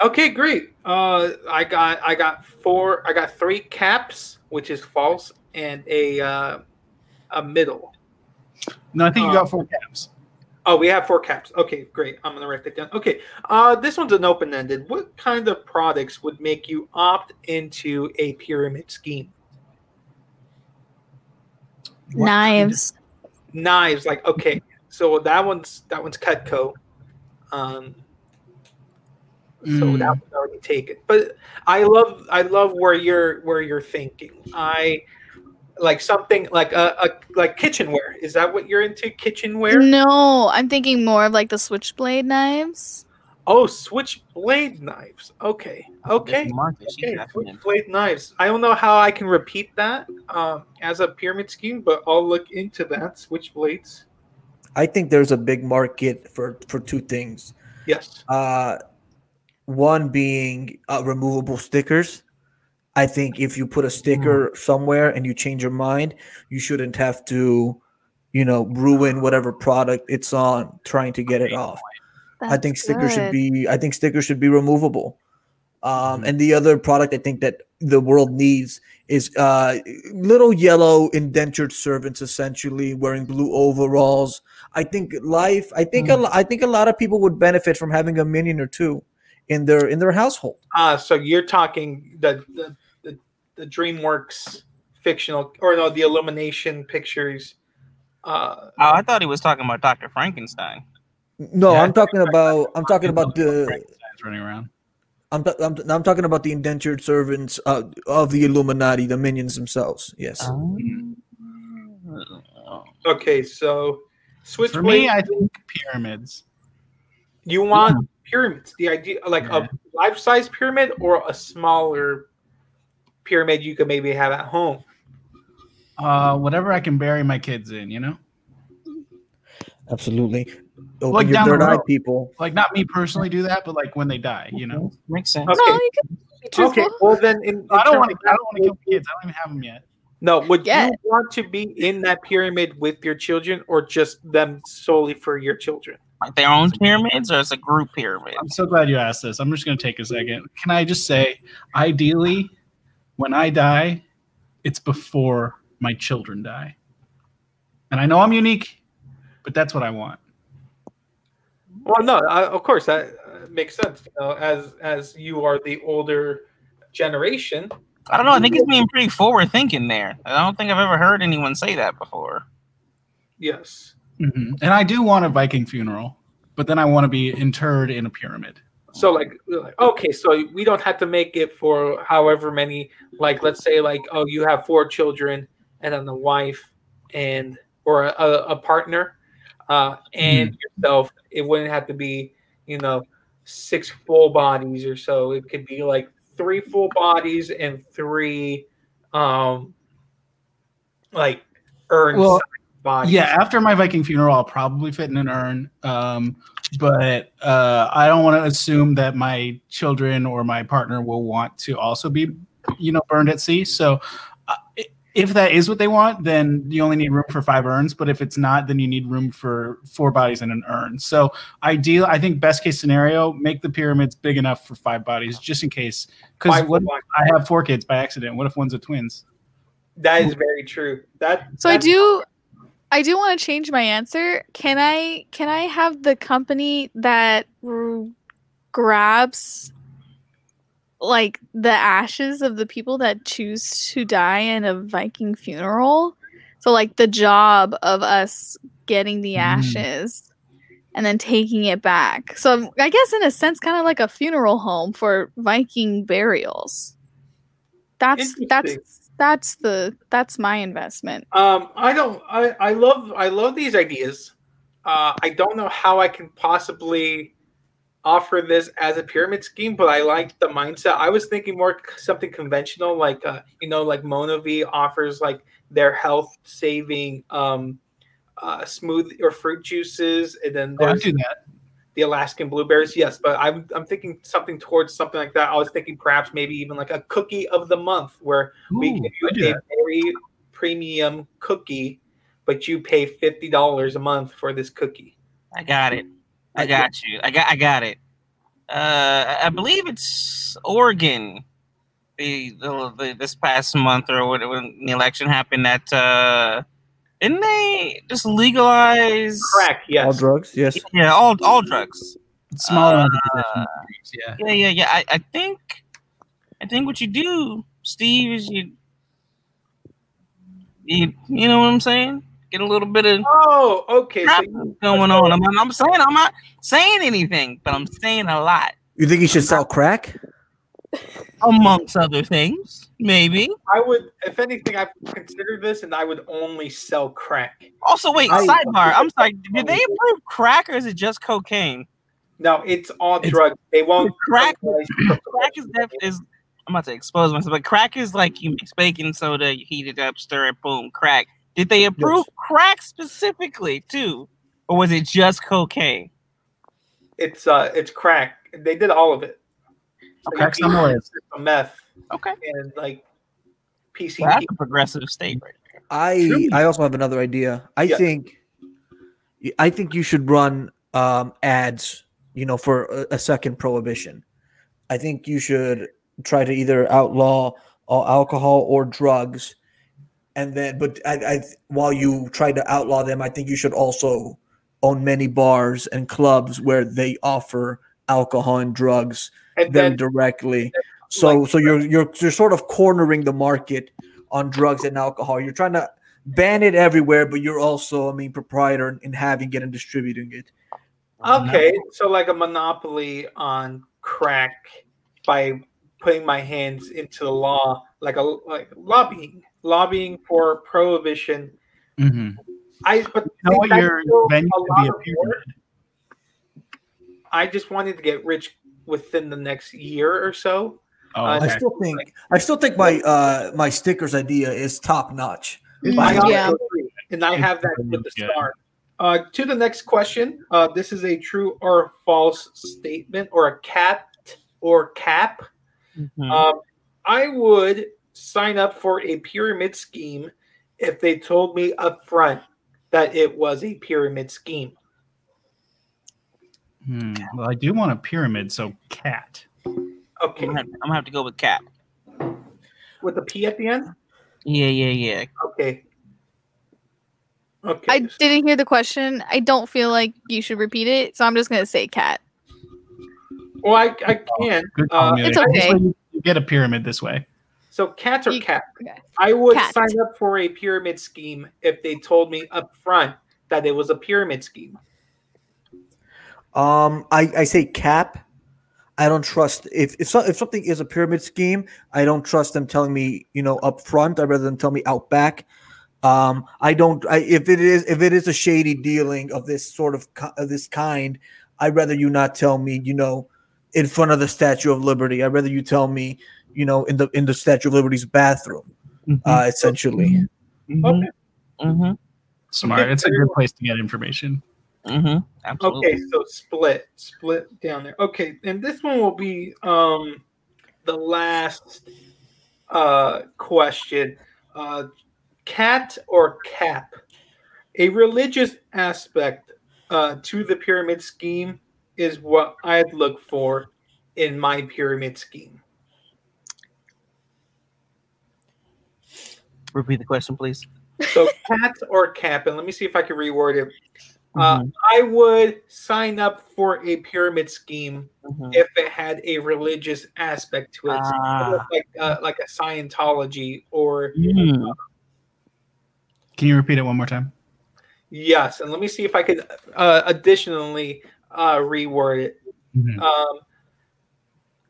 Okay, great. Uh, I got I got four. I got three caps, which is false, and a uh, a middle. No, I think you Uh, got four caps. Oh, we have four caps. Okay, great. I'm gonna write that down. Okay, uh, this one's an open ended. What kind of products would make you opt into a pyramid scheme? Knives. Knives, like okay, so that one's that one's Cutco. Um, so Mm. that one's already taken. But I love I love where you're where you're thinking. I like something like a, a like kitchenware. Is that what you're into? Kitchenware? No, I'm thinking more of like the switchblade knives. Oh, switchblade knives. Okay, okay. Okay, switchblade knives. I don't know how I can repeat that um, as a pyramid scheme, but I'll look into that. Switchblades. I think there's a big market for for two things. Yes. Uh, one being uh, removable stickers. I think if you put a sticker somewhere and you change your mind, you shouldn't have to, you know, ruin whatever product it's on trying to get it off. I think That's stickers should be. I think stickers should be removable. Um, Mhm. And the other product I think that the world needs is uh, little yellow indentured servants, essentially wearing blue overalls. I think life. I think a lo- I think a lot of people would benefit from having a minion or two in their in their household. Uh, so you're talking the the, the the DreamWorks fictional or no the Illumination pictures. Uh, Oh, I thought he was talking about Dr. Frankenstein. No, Yeah, I I'm talking about. I'm talking about the. Frankenstein's running around. I'm, t- I'm, t- I'm talking about the indentured servants uh, of the Illuminati, the minions themselves. Yes. Oh. okay, so switch. For me, I think pyramids. you want pyramids? The idea like Yeah. a life size pyramid or a smaller pyramid you could maybe have at home. Uh, whatever I can bury my kids in, you know, Absolutely. Open Like your down the third eye, people. like not me personally do that, but like when they die, you know. Makes sense. Okay. No, you can be truthful. Okay, well then, in, in I don't want to. I don't want to kill the kids. I don't even have them yet. No, would Yeah. you want to be in that pyramid with your children, or just them solely for your children? Like their own pyramids, or it's a group pyramid? I'm so glad you asked this. I'm just going to take a second. Can I just say, ideally, when I die, it's before my children die. And I know I'm unique, but that's what I want. Well, no, I, of course that uh, makes sense. You know, as as you are the older generation, I don't know. I think he's being pretty forward thinking there. I don't think I've ever heard anyone say that before. yes. Mhm. And I do want a Viking funeral, but then I want to be interred in a pyramid. So like, like, okay, so we don't have to make it for however many. Like, let's say like, oh, you have four children and then a wife and or a, a, partner, uh, and yourself. It wouldn't have to be, you know, six full bodies or so. It could be like three full bodies and three, um, like urn Well, bodies. Yeah, after my Viking funeral, I'll probably fit in an urn. Um, but uh, I don't want to assume that my children or my partner will want to also be, you know, burned at sea. So, uh, if that is what they want, then you only need room for five urns. But if it's not, then you need room for four bodies in an urn. So, ideal, I think best case scenario, make the pyramids big enough for five bodies, just in case. Because Why- what why- I have four kids by accident. What if one's a twins? That is very true. That So I do I do want to change my answer. Can I can I have the company that r- grabs like the ashes of the people that choose to die in a Viking funeral? So like the job of us getting the Mm. ashes and then taking it back. So I guess in a sense kind of like a funeral home for Viking burials. That's that's. That's the that's my investment. Um, I don't. I, I love. I love these ideas. Uh, I don't know how I can possibly offer this as a pyramid scheme, but I like the mindset. I was thinking more something conventional, like uh, you know, like MonaVie offers like their health saving um, uh, smoothie or fruit juices, and then Oh, I do that. The Alaskan blueberries. Yes, but I'm I'm thinking something towards something like that. I was thinking perhaps maybe even like a cookie of the month where we give you a very premium cookie, but you pay fifty dollars a month for this cookie. I got it. I got you. I got. I got it. Uh, I believe it's Oregon. The, the, the this past month or when, when the election happened, that uh, didn't they just legalize Crack, yes. All drugs, yes. Yeah, all all drugs. Small Uh, amounts of possession yeah. Yeah, yeah, yeah. I, I think, I think what you do, Steve, is you, you, you know what I'm saying? Get a little bit of Oh, okay. So you, going on. I'm, I'm saying I'm not saying anything, but I'm saying a lot You think you should sell crack? amongst other things. Maybe. I would, if anything, I've considered this, and I would only sell crack. Also, wait. I- sidebar. I'm sorry. Did they approve crack or is it just cocaine? No, it's all It's- drugs. They won't Crack. Crack *laughs* is def- is. I'm about to expose myself, but crack is like you mix baking soda, you heat it up, stir it, boom, crack. Did they approve crack specifically too, or was it just cocaine? It's uh, it's crack. They did all of it. So Crack's you on the can- Meth Okay, and like PCP. well, that's a progressive state right there. I I also have another idea. I Yeah. think I think you should run um, ads, you know, for a, a second prohibition. I think you should try to either outlaw all alcohol or drugs, and then, but I, I while you try to outlaw them, I think you should also own many bars and clubs where they offer alcohol and drugs and very then directly. So so you're you're you're sort of cornering the market on drugs and alcohol. You're trying to ban it everywhere, but you're also, I mean, proprietor in, in having it and distributing it. Okay, so like a monopoly on crack by putting my hands into the law, like a like lobbying, lobbying for prohibition. Mhm. I but You know what your venue a could be lot a of pyramid. I just wanted to get rich within the next year or so. Oh, I I still think I still think my uh my stickers idea is top notch. Mm, I yeah. and I have that with the star. Uh, to the next question. Uh, this is a true or false statement, or a cat or cap. Mhm. Um, I would sign up for a pyramid scheme if they told me up front that it was a pyramid scheme. Hmm. Well, I do want a pyramid, so cat. Okay, I'm, gonna have, I'm gonna have to go with Cap. with the P at the end. Yeah, yeah, yeah. Okay. Okay. I didn't hear the question. I don't feel like you should repeat it, so I'm just gonna say cat. well, I, I can. Good Uh. It's okay. You you get a pyramid this way. So cats or You- cat? okay. I would Cat. sign up for a pyramid scheme if they told me up front that it was a pyramid scheme. Um, I, I say cap. I don't trust if if, so, if something is a pyramid scheme, I don't trust them telling me you know up front. I'd rather than tell me out back. Um, I don't. I, if it is if it is a shady dealing of this sort of of this kind, I'd rather you not tell me. You know, in front of the Statue of Liberty. I'd rather you tell me. You know, in the in the Statue of Liberty's bathroom, uh, essentially. Mhm. Okay. Mhm. Smart. It's a good place to get information. Mm-hmm. Absolutely. Okay, so split, split down there. Okay, and this one will be um the last uh question. Uh cat or cap? A religious aspect uh to the pyramid scheme is what I'd look for in my pyramid scheme. Repeat the question, please. So *laughs* cat or cap, and let me see if I can reword it. Uh, Mhm, I would sign up for a pyramid scheme mhm. if it had a religious aspect to it, Ah. like uh, like a Scientology or Mm. Can you repeat it one more time? yes. And let me see if I could uh, additionally uh, reword it. Mhm. Um,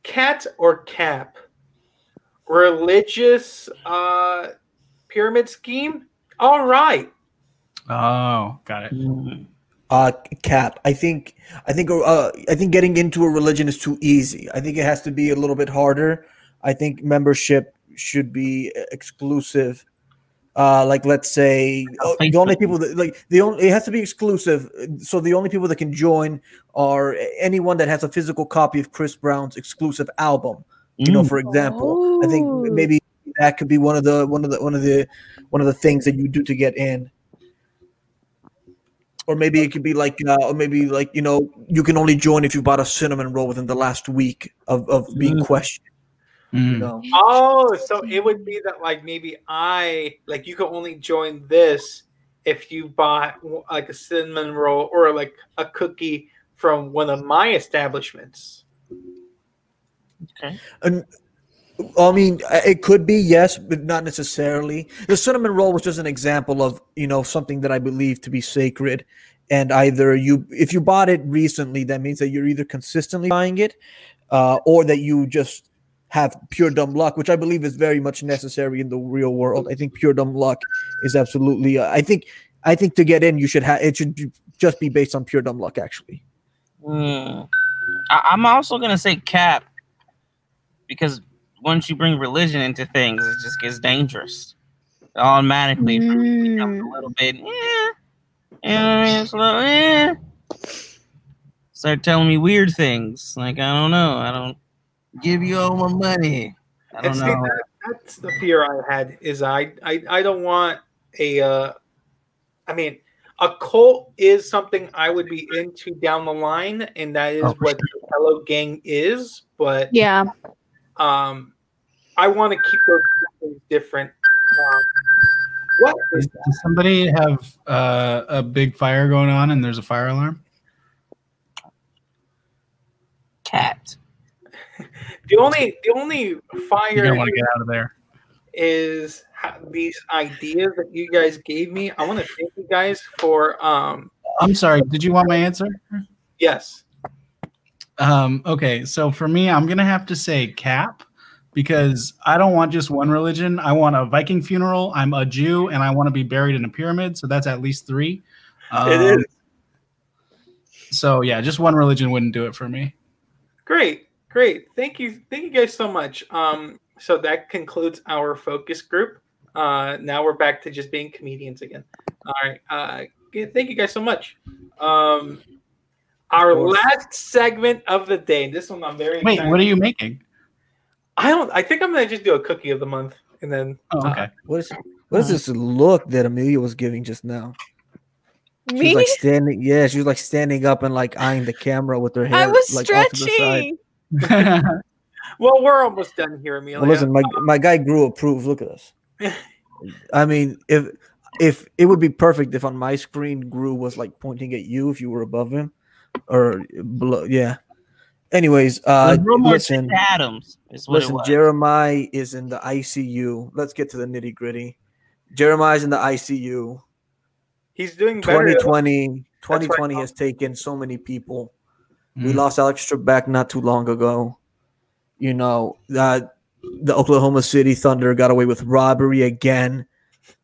cat or cap, religious uh, pyramid scheme. All right. Oh, got it. Mm. Uh, cap. I think. I think. Uh, I think getting into a religion is too easy. I think it has to be a little bit harder. I think membership should be exclusive. Uh, like let's say uh, the only people that like the only it has to be exclusive. So the only people that can join are anyone that has a physical copy of Chris Brown's exclusive album. You know, Mm. for example, I think maybe that could be one of the one of the one of the one of the things that you do to get in. Or maybe it could be like, uh, or maybe like you know, you can only join if you bought a cinnamon roll within the last week of, of being Mm. questioned. You Mm. know, Oh, so it would be that like maybe I like you can only join this if you bought like a cinnamon roll or like a cookie from one of my establishments. and I mean, it could be yes, but not necessarily. The cinnamon roll was just an example of you know something that I believe to be sacred, and either you, if you bought it recently, that means that you're either consistently buying it, uh, or that you just have pure dumb luck, which I believe is very much necessary in the real world. I think pure dumb luck is absolutely. Uh, I think I think to get in, you should have it should just be based on pure dumb luck. Actually, Mm. I, I'm also gonna say cap because once you bring religion into things, it just gets dangerous. Automatically, for me, it becomes a Mm. little bit. You know what I mean? It's a little. Eh. Start telling me weird things like I don't know. I don't give you all my money. I don't see, know. that, that's the fear I had is I I, I don't want a uh, I mean a cult is something I would be into down the line, and that is Oh, for what the Hello Gang is. But Yeah. Um, I want to keep those things different. Um, what is Does, does somebody have uh, a big fire going on and there's a fire alarm? Cat. *laughs* the only the only You're fire gonna want to get out of there. is ha- these ideas that you guys gave me. I want to thank you guys for um I'm sorry. Did you want my answer? yes. Um, okay, so for me, I'm gonna have to say cap because I don't want just one religion. I want a Viking funeral. I'm a Jew, and I want to be buried in a pyramid. So that's at least three. Um, it is So yeah, just one religion wouldn't do it for me. great, great. Thank you, thank you guys so much. Um, so that concludes our focus group. Uh, now we're back to just being comedians again. All right. Uh, thank you guys so much. Um, our last segment of the day. This one I'm very Wait, excited. what are you making? I don't. I think I'm gonna just do a cookie of the month, and then Oh, uh, okay. what is what is this look that Amelia was giving just now? She was like standing, yeah, she was like standing up and like eyeing the camera with her hair. I was like, off to the side. stretching. *laughs* well, we're almost done here, Amelia. Well, listen, my my guy Gru approved. Look at us. *laughs* I mean, if if it would be perfect if on my screen Gru was like pointing at you if you were above him, or below. Yeah. Anyways, uh, It was real more listen, Adams is what listen. Jeremiah is in the ICU. Let's get to the nitty gritty. Jeremiah's in the ICU. He's doing better. 2020, 2020 has taken so many people. We Mm. lost Alex Trebek not too long ago. You know, that the Oklahoma City Thunder got away with robbery again.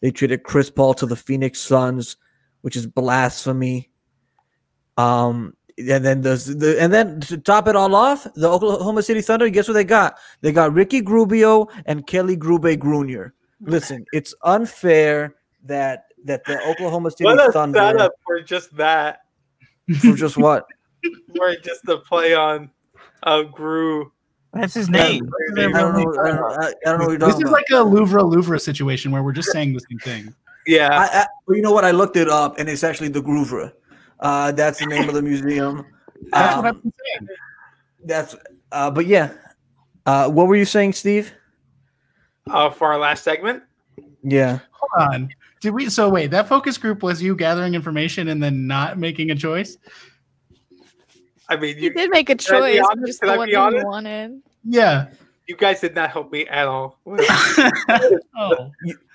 They traded Chris Paul to the Phoenix Suns, which is blasphemy. Um, and then the, the and then to top it all off, the Oklahoma City Thunder, guess what they got? They got Ricky Grubio and Kelly Grube Grunier. Listen, it's unfair that that the Oklahoma City What a Thunder setup for just that. For just what? *laughs* for just the play on uh, Gru. That's his name. I don't know. I don't, I, I don't know what you're This is about. like a Louvre Louvre situation where we're just saying the same thing. Yeah. I, I, well, you know what? I looked it up, and it's actually the Groovre. Uh, that's the name of the museum. That's what Um, I've been saying. that's. Uh, but yeah. Uh, what were you saying, Steve? Uh, for our last segment. Yeah. Hold on. Did we? So wait, that focus group was you gathering information and then not making a choice. I mean, You you, did make a Can I be choice. honest? Just Can the I one be you wanted. Yeah. you guys did not help me at all. *laughs* oh.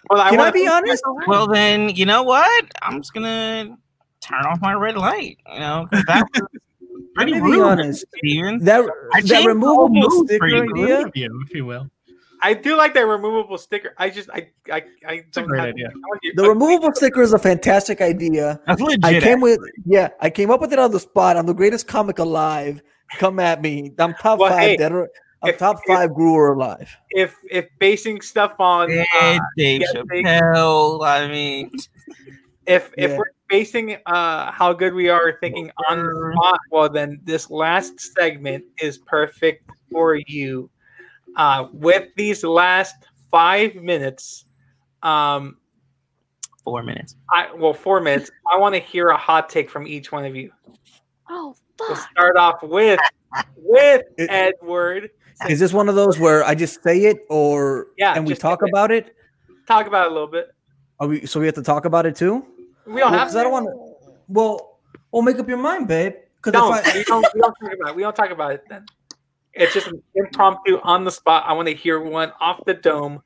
Well, I Can I be honest? Well, then you know what? I'm just gonna turn off my red light. You know, that *laughs* was pretty Let me be rude, honest. Steven. That I that changed the whole removable sticker you. idea. You, if you will. I do like that removable sticker. I just, I I I don't great idea. I want The removable sticker is a fantastic idea. That's legit. I came with yeah, I came up with it on the spot. I'm the greatest comic alive. Come at me. I'm top Well, five hey, dead or I'm if- top if- five Brewer alive. If, if basing stuff on, Dead uh, Dave yeah, they- Chappelle. I mean, if if Yeah. we're basing uh how good we are thinking on the spot, well then this last segment is perfect for you. Uh with these last five minutes, um four minutes. I well four minutes, I want to hear a hot take from each one of you. Oh We'll start off with with It- Edward. Is this one of those where I just say it or Yeah, and we talk it. about it? Talk about it a little bit. Are we so we have to talk about it too? We don't Well, have 'cause I don't want to. Well, well, make up your mind, babe. No, I, we don't, we don't talk about it. We don't talk about it then. It's just an impromptu on the spot. I want to hear one off the dome.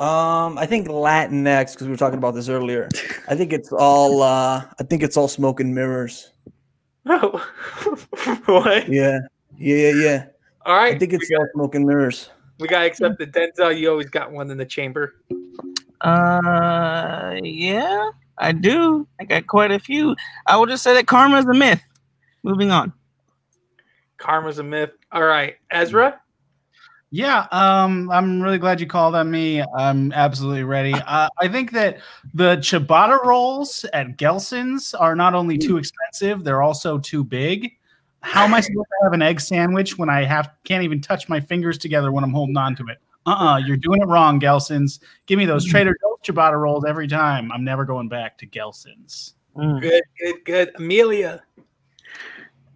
um, I think Latin next because we were talking about this earlier. I think it's all. uh I think it's all smoke and mirrors. Oh, *laughs* what? Yeah, yeah, yeah, yeah. All right. I think it's all smoke and mirrors. we got to accept the Denzel. You always got one in the chamber. Uh, yeah, I do. I got quite a few. I will just say that karma is a myth. Moving on. Karma's a myth. All right. Ezra? Yeah, um, I'm really glad you called on me. I'm absolutely ready. *laughs* Uh, I think that the ciabatta rolls at Gelson's are not only too expensive, they're also too big. How am I *laughs* supposed to have an egg sandwich when I have can't even touch my fingers together when I'm holding on to it? Uh-uh, you're doing it wrong, Gelson's. Give me those Trader Joe's ciabatta rolls every time. I'm never going back to Gelson's. Mm. Good, good, good. Amelia.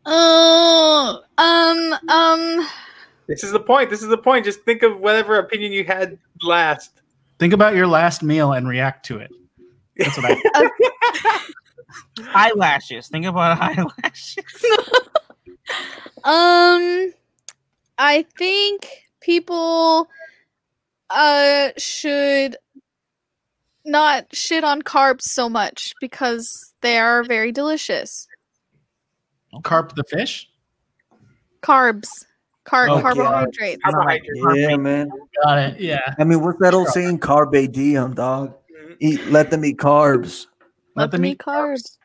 Oh, um, um. This is the point. This is the point. Just think of whatever opinion you had last. Think about your last meal and react to it. That's what I *laughs* Eyelashes. Think about *laughs* eyelashes. *laughs* Um, I think people uh should not shit on carbs so much because they are very delicious. carp the fish. Carbs, Car- Oh, carbohydrates. Carbohydrates. Yeah, man. Got it. Yeah. I mean, what's that old saying? Carpe diem, dog. Mhm. Eat, let them eat carbs. Let them eat carbs.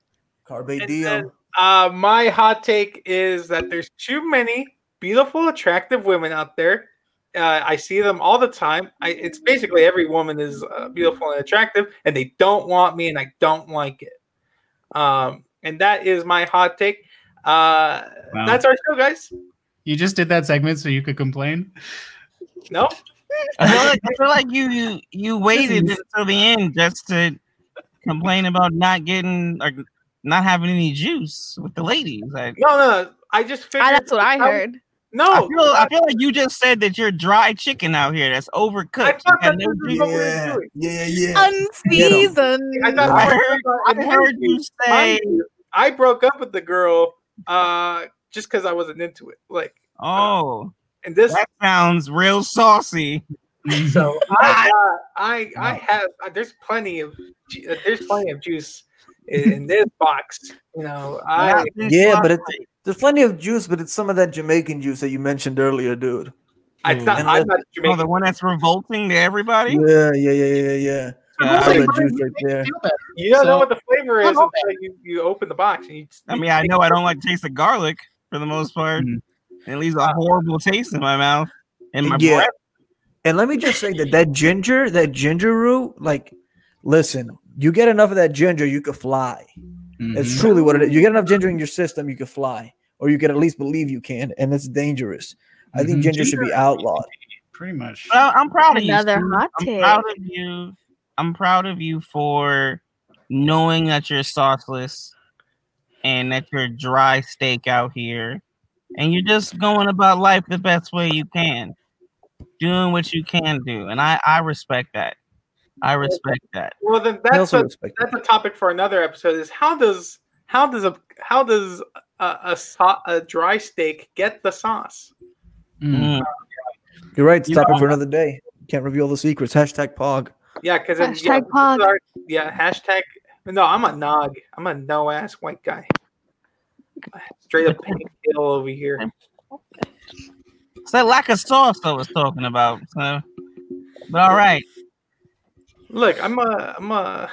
Carpe And diem. then, uh, my hot take is that there's too many beautiful, attractive women out there. Uh, I see them all the time. I, it's basically every woman is uh, beautiful and attractive, and they don't want me, and I don't like it. Um, and that is my hot take. Uh, Wow. That's our show, guys. You just did that segment so you could complain. No, *laughs* I feel like, I feel like you you you waited until the end just to complain about not getting or not having any juice with the ladies. Like, no, no. no. I just figured. Ah, that's what I heard. No, I feel I feel like you just said that you're dry chicken out here that's overcooked. I thought You got no what juice. we were Yeah, yeah, yeah. Unseasoned. I thought I I heard, I heard you say I broke up with the girl uh, just because I wasn't into it. Like, Oh, and this that sounds real saucy. So *laughs* I, uh, I, I have. Uh, there's plenty of, uh, there's plenty of juice in, in this box. You know, I, Yeah, but it, there's plenty of juice, but it's some of that Jamaican juice that you mentioned earlier, dude. I thought And I'm let- not Oh, the one that's revolting to everybody. Yeah, yeah, yeah, yeah, yeah. Yeah, Some I, of that juice right there. You don't know what the flavor is until you, you open the box. And you, I mean, I know I don't like taste of garlic for the most part. Mm. It leaves a horrible taste in my mouth and my Yeah. breath. And let me just say that that ginger, that ginger root, like, listen, You get enough of that ginger, you could fly. It's Mhm. truly what it is. You get enough ginger in your system, you can fly, or you can at least believe you can, and it's dangerous. I think Mhm. ginger should be outlawed. pretty much. Well, I'm proud of you. Another Steve. hot I'm take. proud of you. I'm proud of you for knowing that you're sauceless and that you're dry steak out here, and you're just going about life the best way you can, doing what you can do, and I I respect that. I respect that. Well, then that's a, respect that's a topic for another episode. Is how does how does a how does a a, sau- a dry steak get the sauce? Mm. Mm. You're right. It's You topic know- for another day. Can't reveal the secrets. Hashtag Pog. Yeah, because Hashtag yeah, pog. our- yeah, hashtag. No, I'm a nog. I'm a no ass white guy. Straight up pink hill over here. It's that lack of sauce I was talking about. So, but all right. Look, I'm a I'm a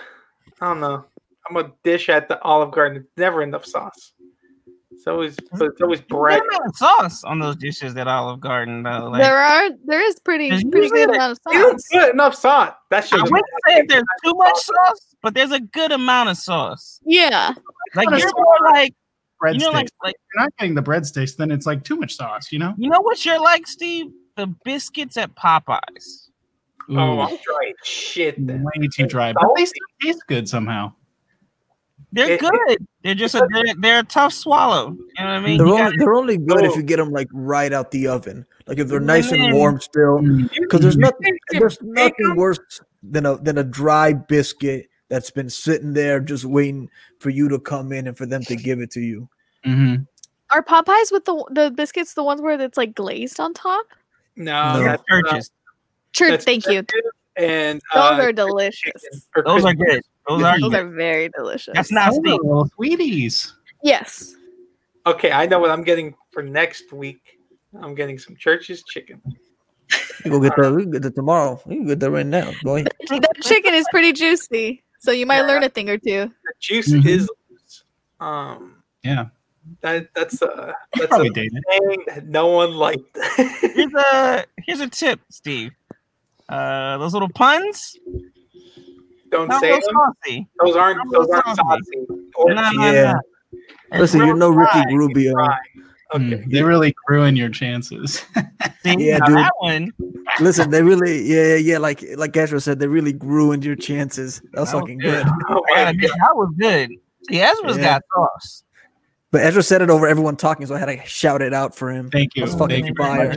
I don't know. I'm a dish at the Olive Garden. It's never enough sauce. It's always but it's always bread. Sauce on those dishes at Olive Garden though. Like, there are there is pretty There's pretty good usually- amount of It's sauce. good enough sauce. That I wouldn't say there's *laughs* too much sauce, but there's a good amount of sauce. Yeah. Like you're more like Breadsticks. you know, like like If you're not getting the breadsticks, then it's like too much sauce. You know. you know what you're like, Steve? The biscuits at Popeyes. Oh, I'm dry as shit. Then. way too dry, but they still taste good somehow. They're It- good. They're just a they're, they're a tough swallow. You know what I mean? They're only, gotta- they're only good if Oh. you get them like right out the oven. Like if they're nice and Mm. warm still. Because there's nothing there's nothing worse than a than a dry biscuit that's been sitting there just waiting for you to come in and for them to give it to you. Mhm. Are Popeyes with the the biscuits the ones where it's like glazed on top? No, No. yeah, that's not- Church's. True, thank you. And Those uh, are delicious. Those are good. Those are Those good. are very delicious. That's not Oh, sweeties. Yes. Okay, I know what I'm getting for next week. I'm getting some Church's chicken. You go get that. We get that tomorrow. We can get that right now. Go ahead. *laughs* That chicken is pretty juicy, so you might learn a thing or two. The juice Mhm. is loose. Um, Yeah, that that's a that's probably a dated. thing that no one liked. *laughs* Here's a here's a tip, Steve. Uh, those little puns, Don't not say real them. Those aren't those aren't Saucy. saucy. Or No, no, Yeah. no. Listen, you're no Ricky. Rubio. dry. Okay. Mm, they really ruin your chances. *laughs* Yeah, dude. that one. Listen, they really, yeah, yeah, yeah. Like like Ezra said, they really ruined your chances. That was That was fucking good. good. *laughs* Oh I my gotta admit, that was good. See, Ezra's Yeah. got sauce. But Ezra said it over everyone talking, so I had to shout it out for him. Thank you. That's fucking Thank you very fire.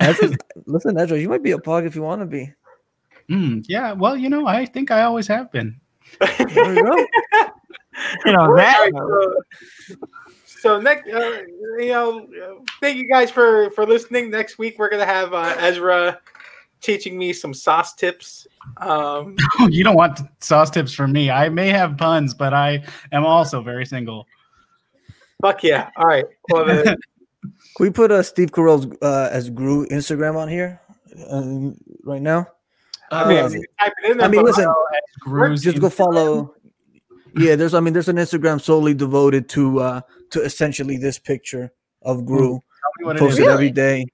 Much. *laughs* Ezra, listen, Ezra, you might be a pug if you want to be. Mm, yeah, well, you know, I think I always have been. There you go. *laughs* You know that. right, so, so next, uh, you know, uh, thank you guys for for listening. Next week we're gonna have uh, Ezra teaching me some sauce tips. Um, *laughs* you don't want sauce tips from me. I may have puns, but I am also very single. fuck yeah! All right. Well, then, Can we put uh, Steve Carell's uh, as Gru Instagram on here um, right now? I mean, Uh, you can type it in there. I mean, listen, Grooves just go follow. Yeah, there's. I mean, there's an Instagram solely devoted to uh to essentially this picture of Gru. Tell me Posted. Really? every day.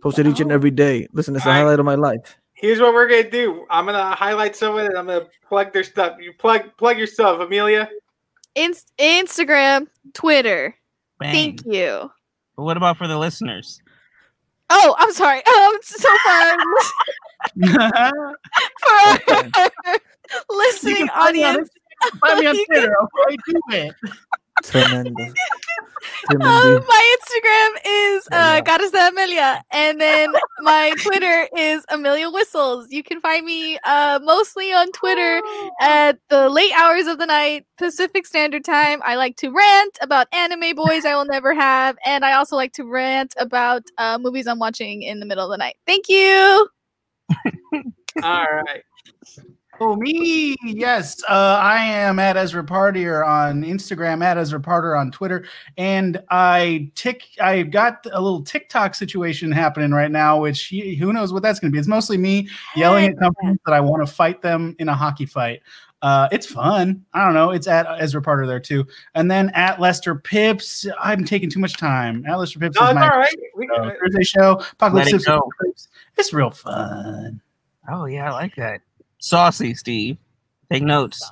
Posted each and every day. Listen, it's the Alright. highlight of my life. Here's what we're gonna do. I'm gonna highlight some of it. and I'm gonna plug their stuff. You plug plug yourself, Amelia. Inst- Instagram, Twitter. Bang. Thank you. But what about for the listeners? Oh, I'm sorry. *laughs* Um, so far *laughs* *laughs* for our listening find me on audience, Find me on Twitter. Okay, do it. Tremendous. *laughs* um, Tremendous. my Instagram is uh, Goddess Amelia, and then my Twitter is Amelia Whistles. You can find me uh, mostly on Twitter at the late hours of the night, Pacific Standard Time. I like to rant about anime boys I will never have, and I also like to rant about uh, movies I'm watching in the middle of the night. Thank you. *laughs* All right. Oh, me. Yes. Uh, I am at Ezra Partier on Instagram, at Ezra Partier on Twitter. And I tick I've got a little TikTok situation happening right now, which who knows what that's gonna be. It's mostly me yelling at companies that I want to fight them in a hockey fight. Uh, it's fun. I don't know. It's at Ezra Parter there too. And then at Lester Pips, I'm taking too much time. At Lester Pips No, is it's my all right. We uh, Thursday show. Apocalypse Let it go. Pips. It's real fun. Oh yeah, I like that. Saucy, Steve. Take notes.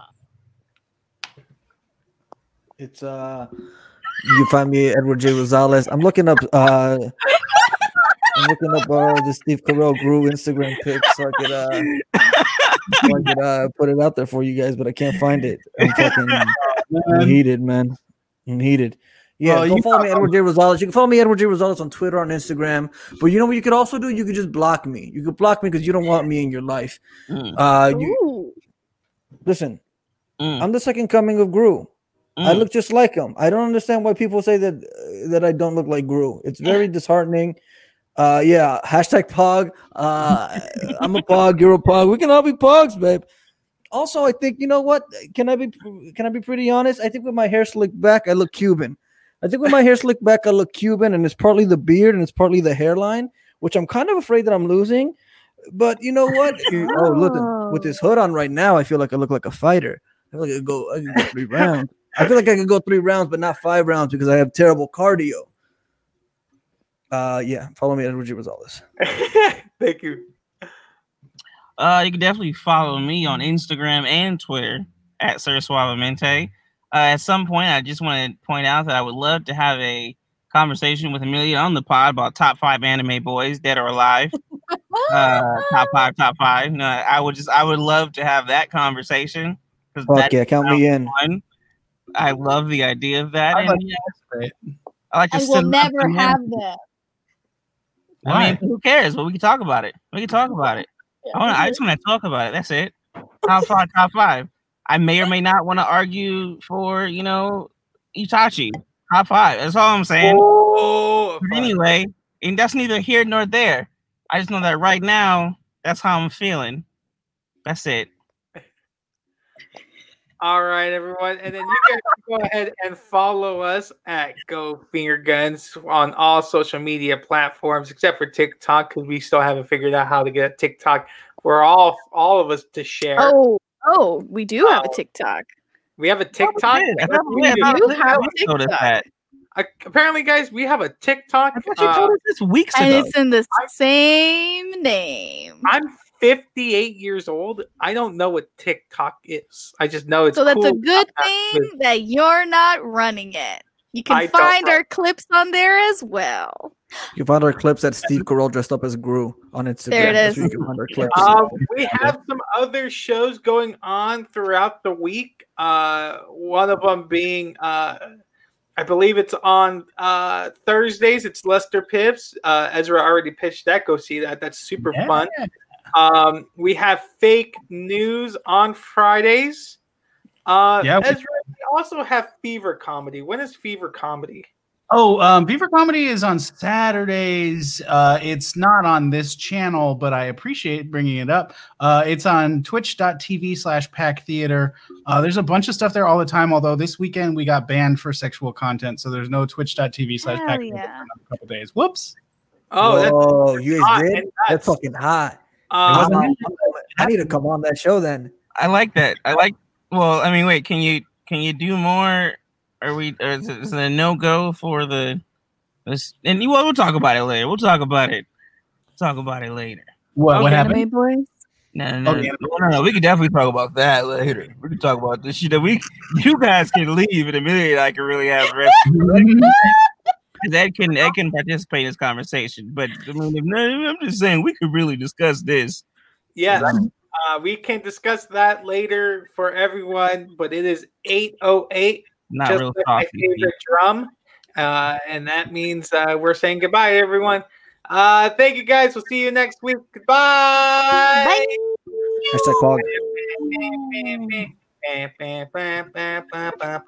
It's uh, you can find me Edward J Rosales. I'm looking up uh, I'm looking up uh the Steve Carell Gru Instagram pic so I could uh, so I could uh put it out there for you guys, but I can't find it. I'm fucking *laughs* I'm heated, man. I'm heated. Yeah, Well, go you follow me, Edward J Rosales. You can follow me, Edward J Rosales, on Twitter, on Instagram. But you know what you could also do? You could just block me. You could block me because you don't want me in your life. Mm, Uh, you listen. mm, I'm the second coming of Gru. I mm. look just like him. I don't understand why people say that uh, that I don't look like Gru. It's very *laughs* disheartening. Uh, yeah. Hashtag Pog. Uh, I'm a Pog. You're a Pog. We can all be Pogs, babe. Also, I think you know what? Can I be can I be pretty honest? I think with my hair slicked back, I look Cuban. I think with my hair slicked back, I look Cuban, and it's partly the beard and it's partly the hairline, which I'm kind of afraid that I'm losing. But you know what? *laughs* Oh, look with this hood on right now, I feel like I look like a fighter. I feel like I could go, I could go three rounds. I feel like I could go three rounds, but not five rounds because I have terrible cardio. Uh, yeah, follow me at Edward J. Rosales. *laughs* Thank you. Uh, you can definitely follow me on Instagram and Twitter at Sir Suavemente. Uh, at some point, I just want to point out that I would love to have a conversation with Amelia on the pod about top five anime boys, dead or alive. *laughs* uh, top five, top five. No, I would just, I would love to have that conversation because Fuck yeah, count me in. fun. I love the idea of that. I and, like yeah, I, like I will never and have that. I mean, who cares? But we can talk about it. We can talk about it. I, wanna, I just want to talk about it. That's it. Top five, top five. I may or may not want to argue for, you know, Itachi. Top five. That's all I'm saying. Oh, But anyway, and that's neither here nor there. I just know that right now, that's how I'm feeling. That's it. All right, everyone. And then you guys can go ahead and follow us at Go Finger Guns on all social media platforms except for TikTok because we still haven't figured out how to get TikTok for all all of us to share. Oh, oh, we do have a Oh. TikTok. We have a TikTok. Yeah, I we what did. I You thought- have I told TikTok. that. Uh, apparently, guys, we have a TikTok. I thought you Uh, told us this weeks And ago. it's in the same name. I'm 58 years old. I don't know what TikTok is. I just know it's So that's a good thing that you're not running it. You can I find our clips on there as well. You can find our clips at Steve Carell dressed up as Gru on Instagram. There it That's you can find our clips. Um, we have some other shows going on throughout the week. Uh, one of them being, uh, I believe it's on uh, Thursdays. It's Lester Pips. Uh, Ezra already pitched that. Go see that. That's super Yeah. fun. Um, we have fake news on Fridays. Uh, Yeah, Ezra, we also have Fever Comedy. When is Fever Comedy? Oh, um, Beaver Comedy is on Saturdays. Uh, it's not on this channel, but I appreciate bringing it up. Uh, it's on twitch.tv slash pack theater. Uh, there's a bunch of stuff there all the time, although this weekend we got banned for sexual content, so there's no twitch.tv slash pack theater yeah. for another couple days. Whoops. Oh, that's Whoa, you hot guys did? That's fucking hot. Um, I'm- I'm- I need to come on that show then. I like that. I like. Well, I mean, wait. Can you can you do more? Are we? Or is it, is it a no go for the? This and you- well, we'll talk about it later. We'll talk about it. Talk about it later. What, what happened? Anime boys. No, no, no, Okay. no, no, no. We can definitely talk about that later. We can talk about this shit. That we, you guys can leave in a minute. I can really have rest. *laughs* that can that can participate in this conversation, but I mean, if, I'm just saying we could really discuss this. Yes. Uh, we can discuss that later for everyone, but it is 808, Not just real like my favorite drum. Uh, and that means uh, we're saying goodbye, everyone. Uh, thank you guys. We'll see you next week. Goodbye. Hashtag Pog. Bye.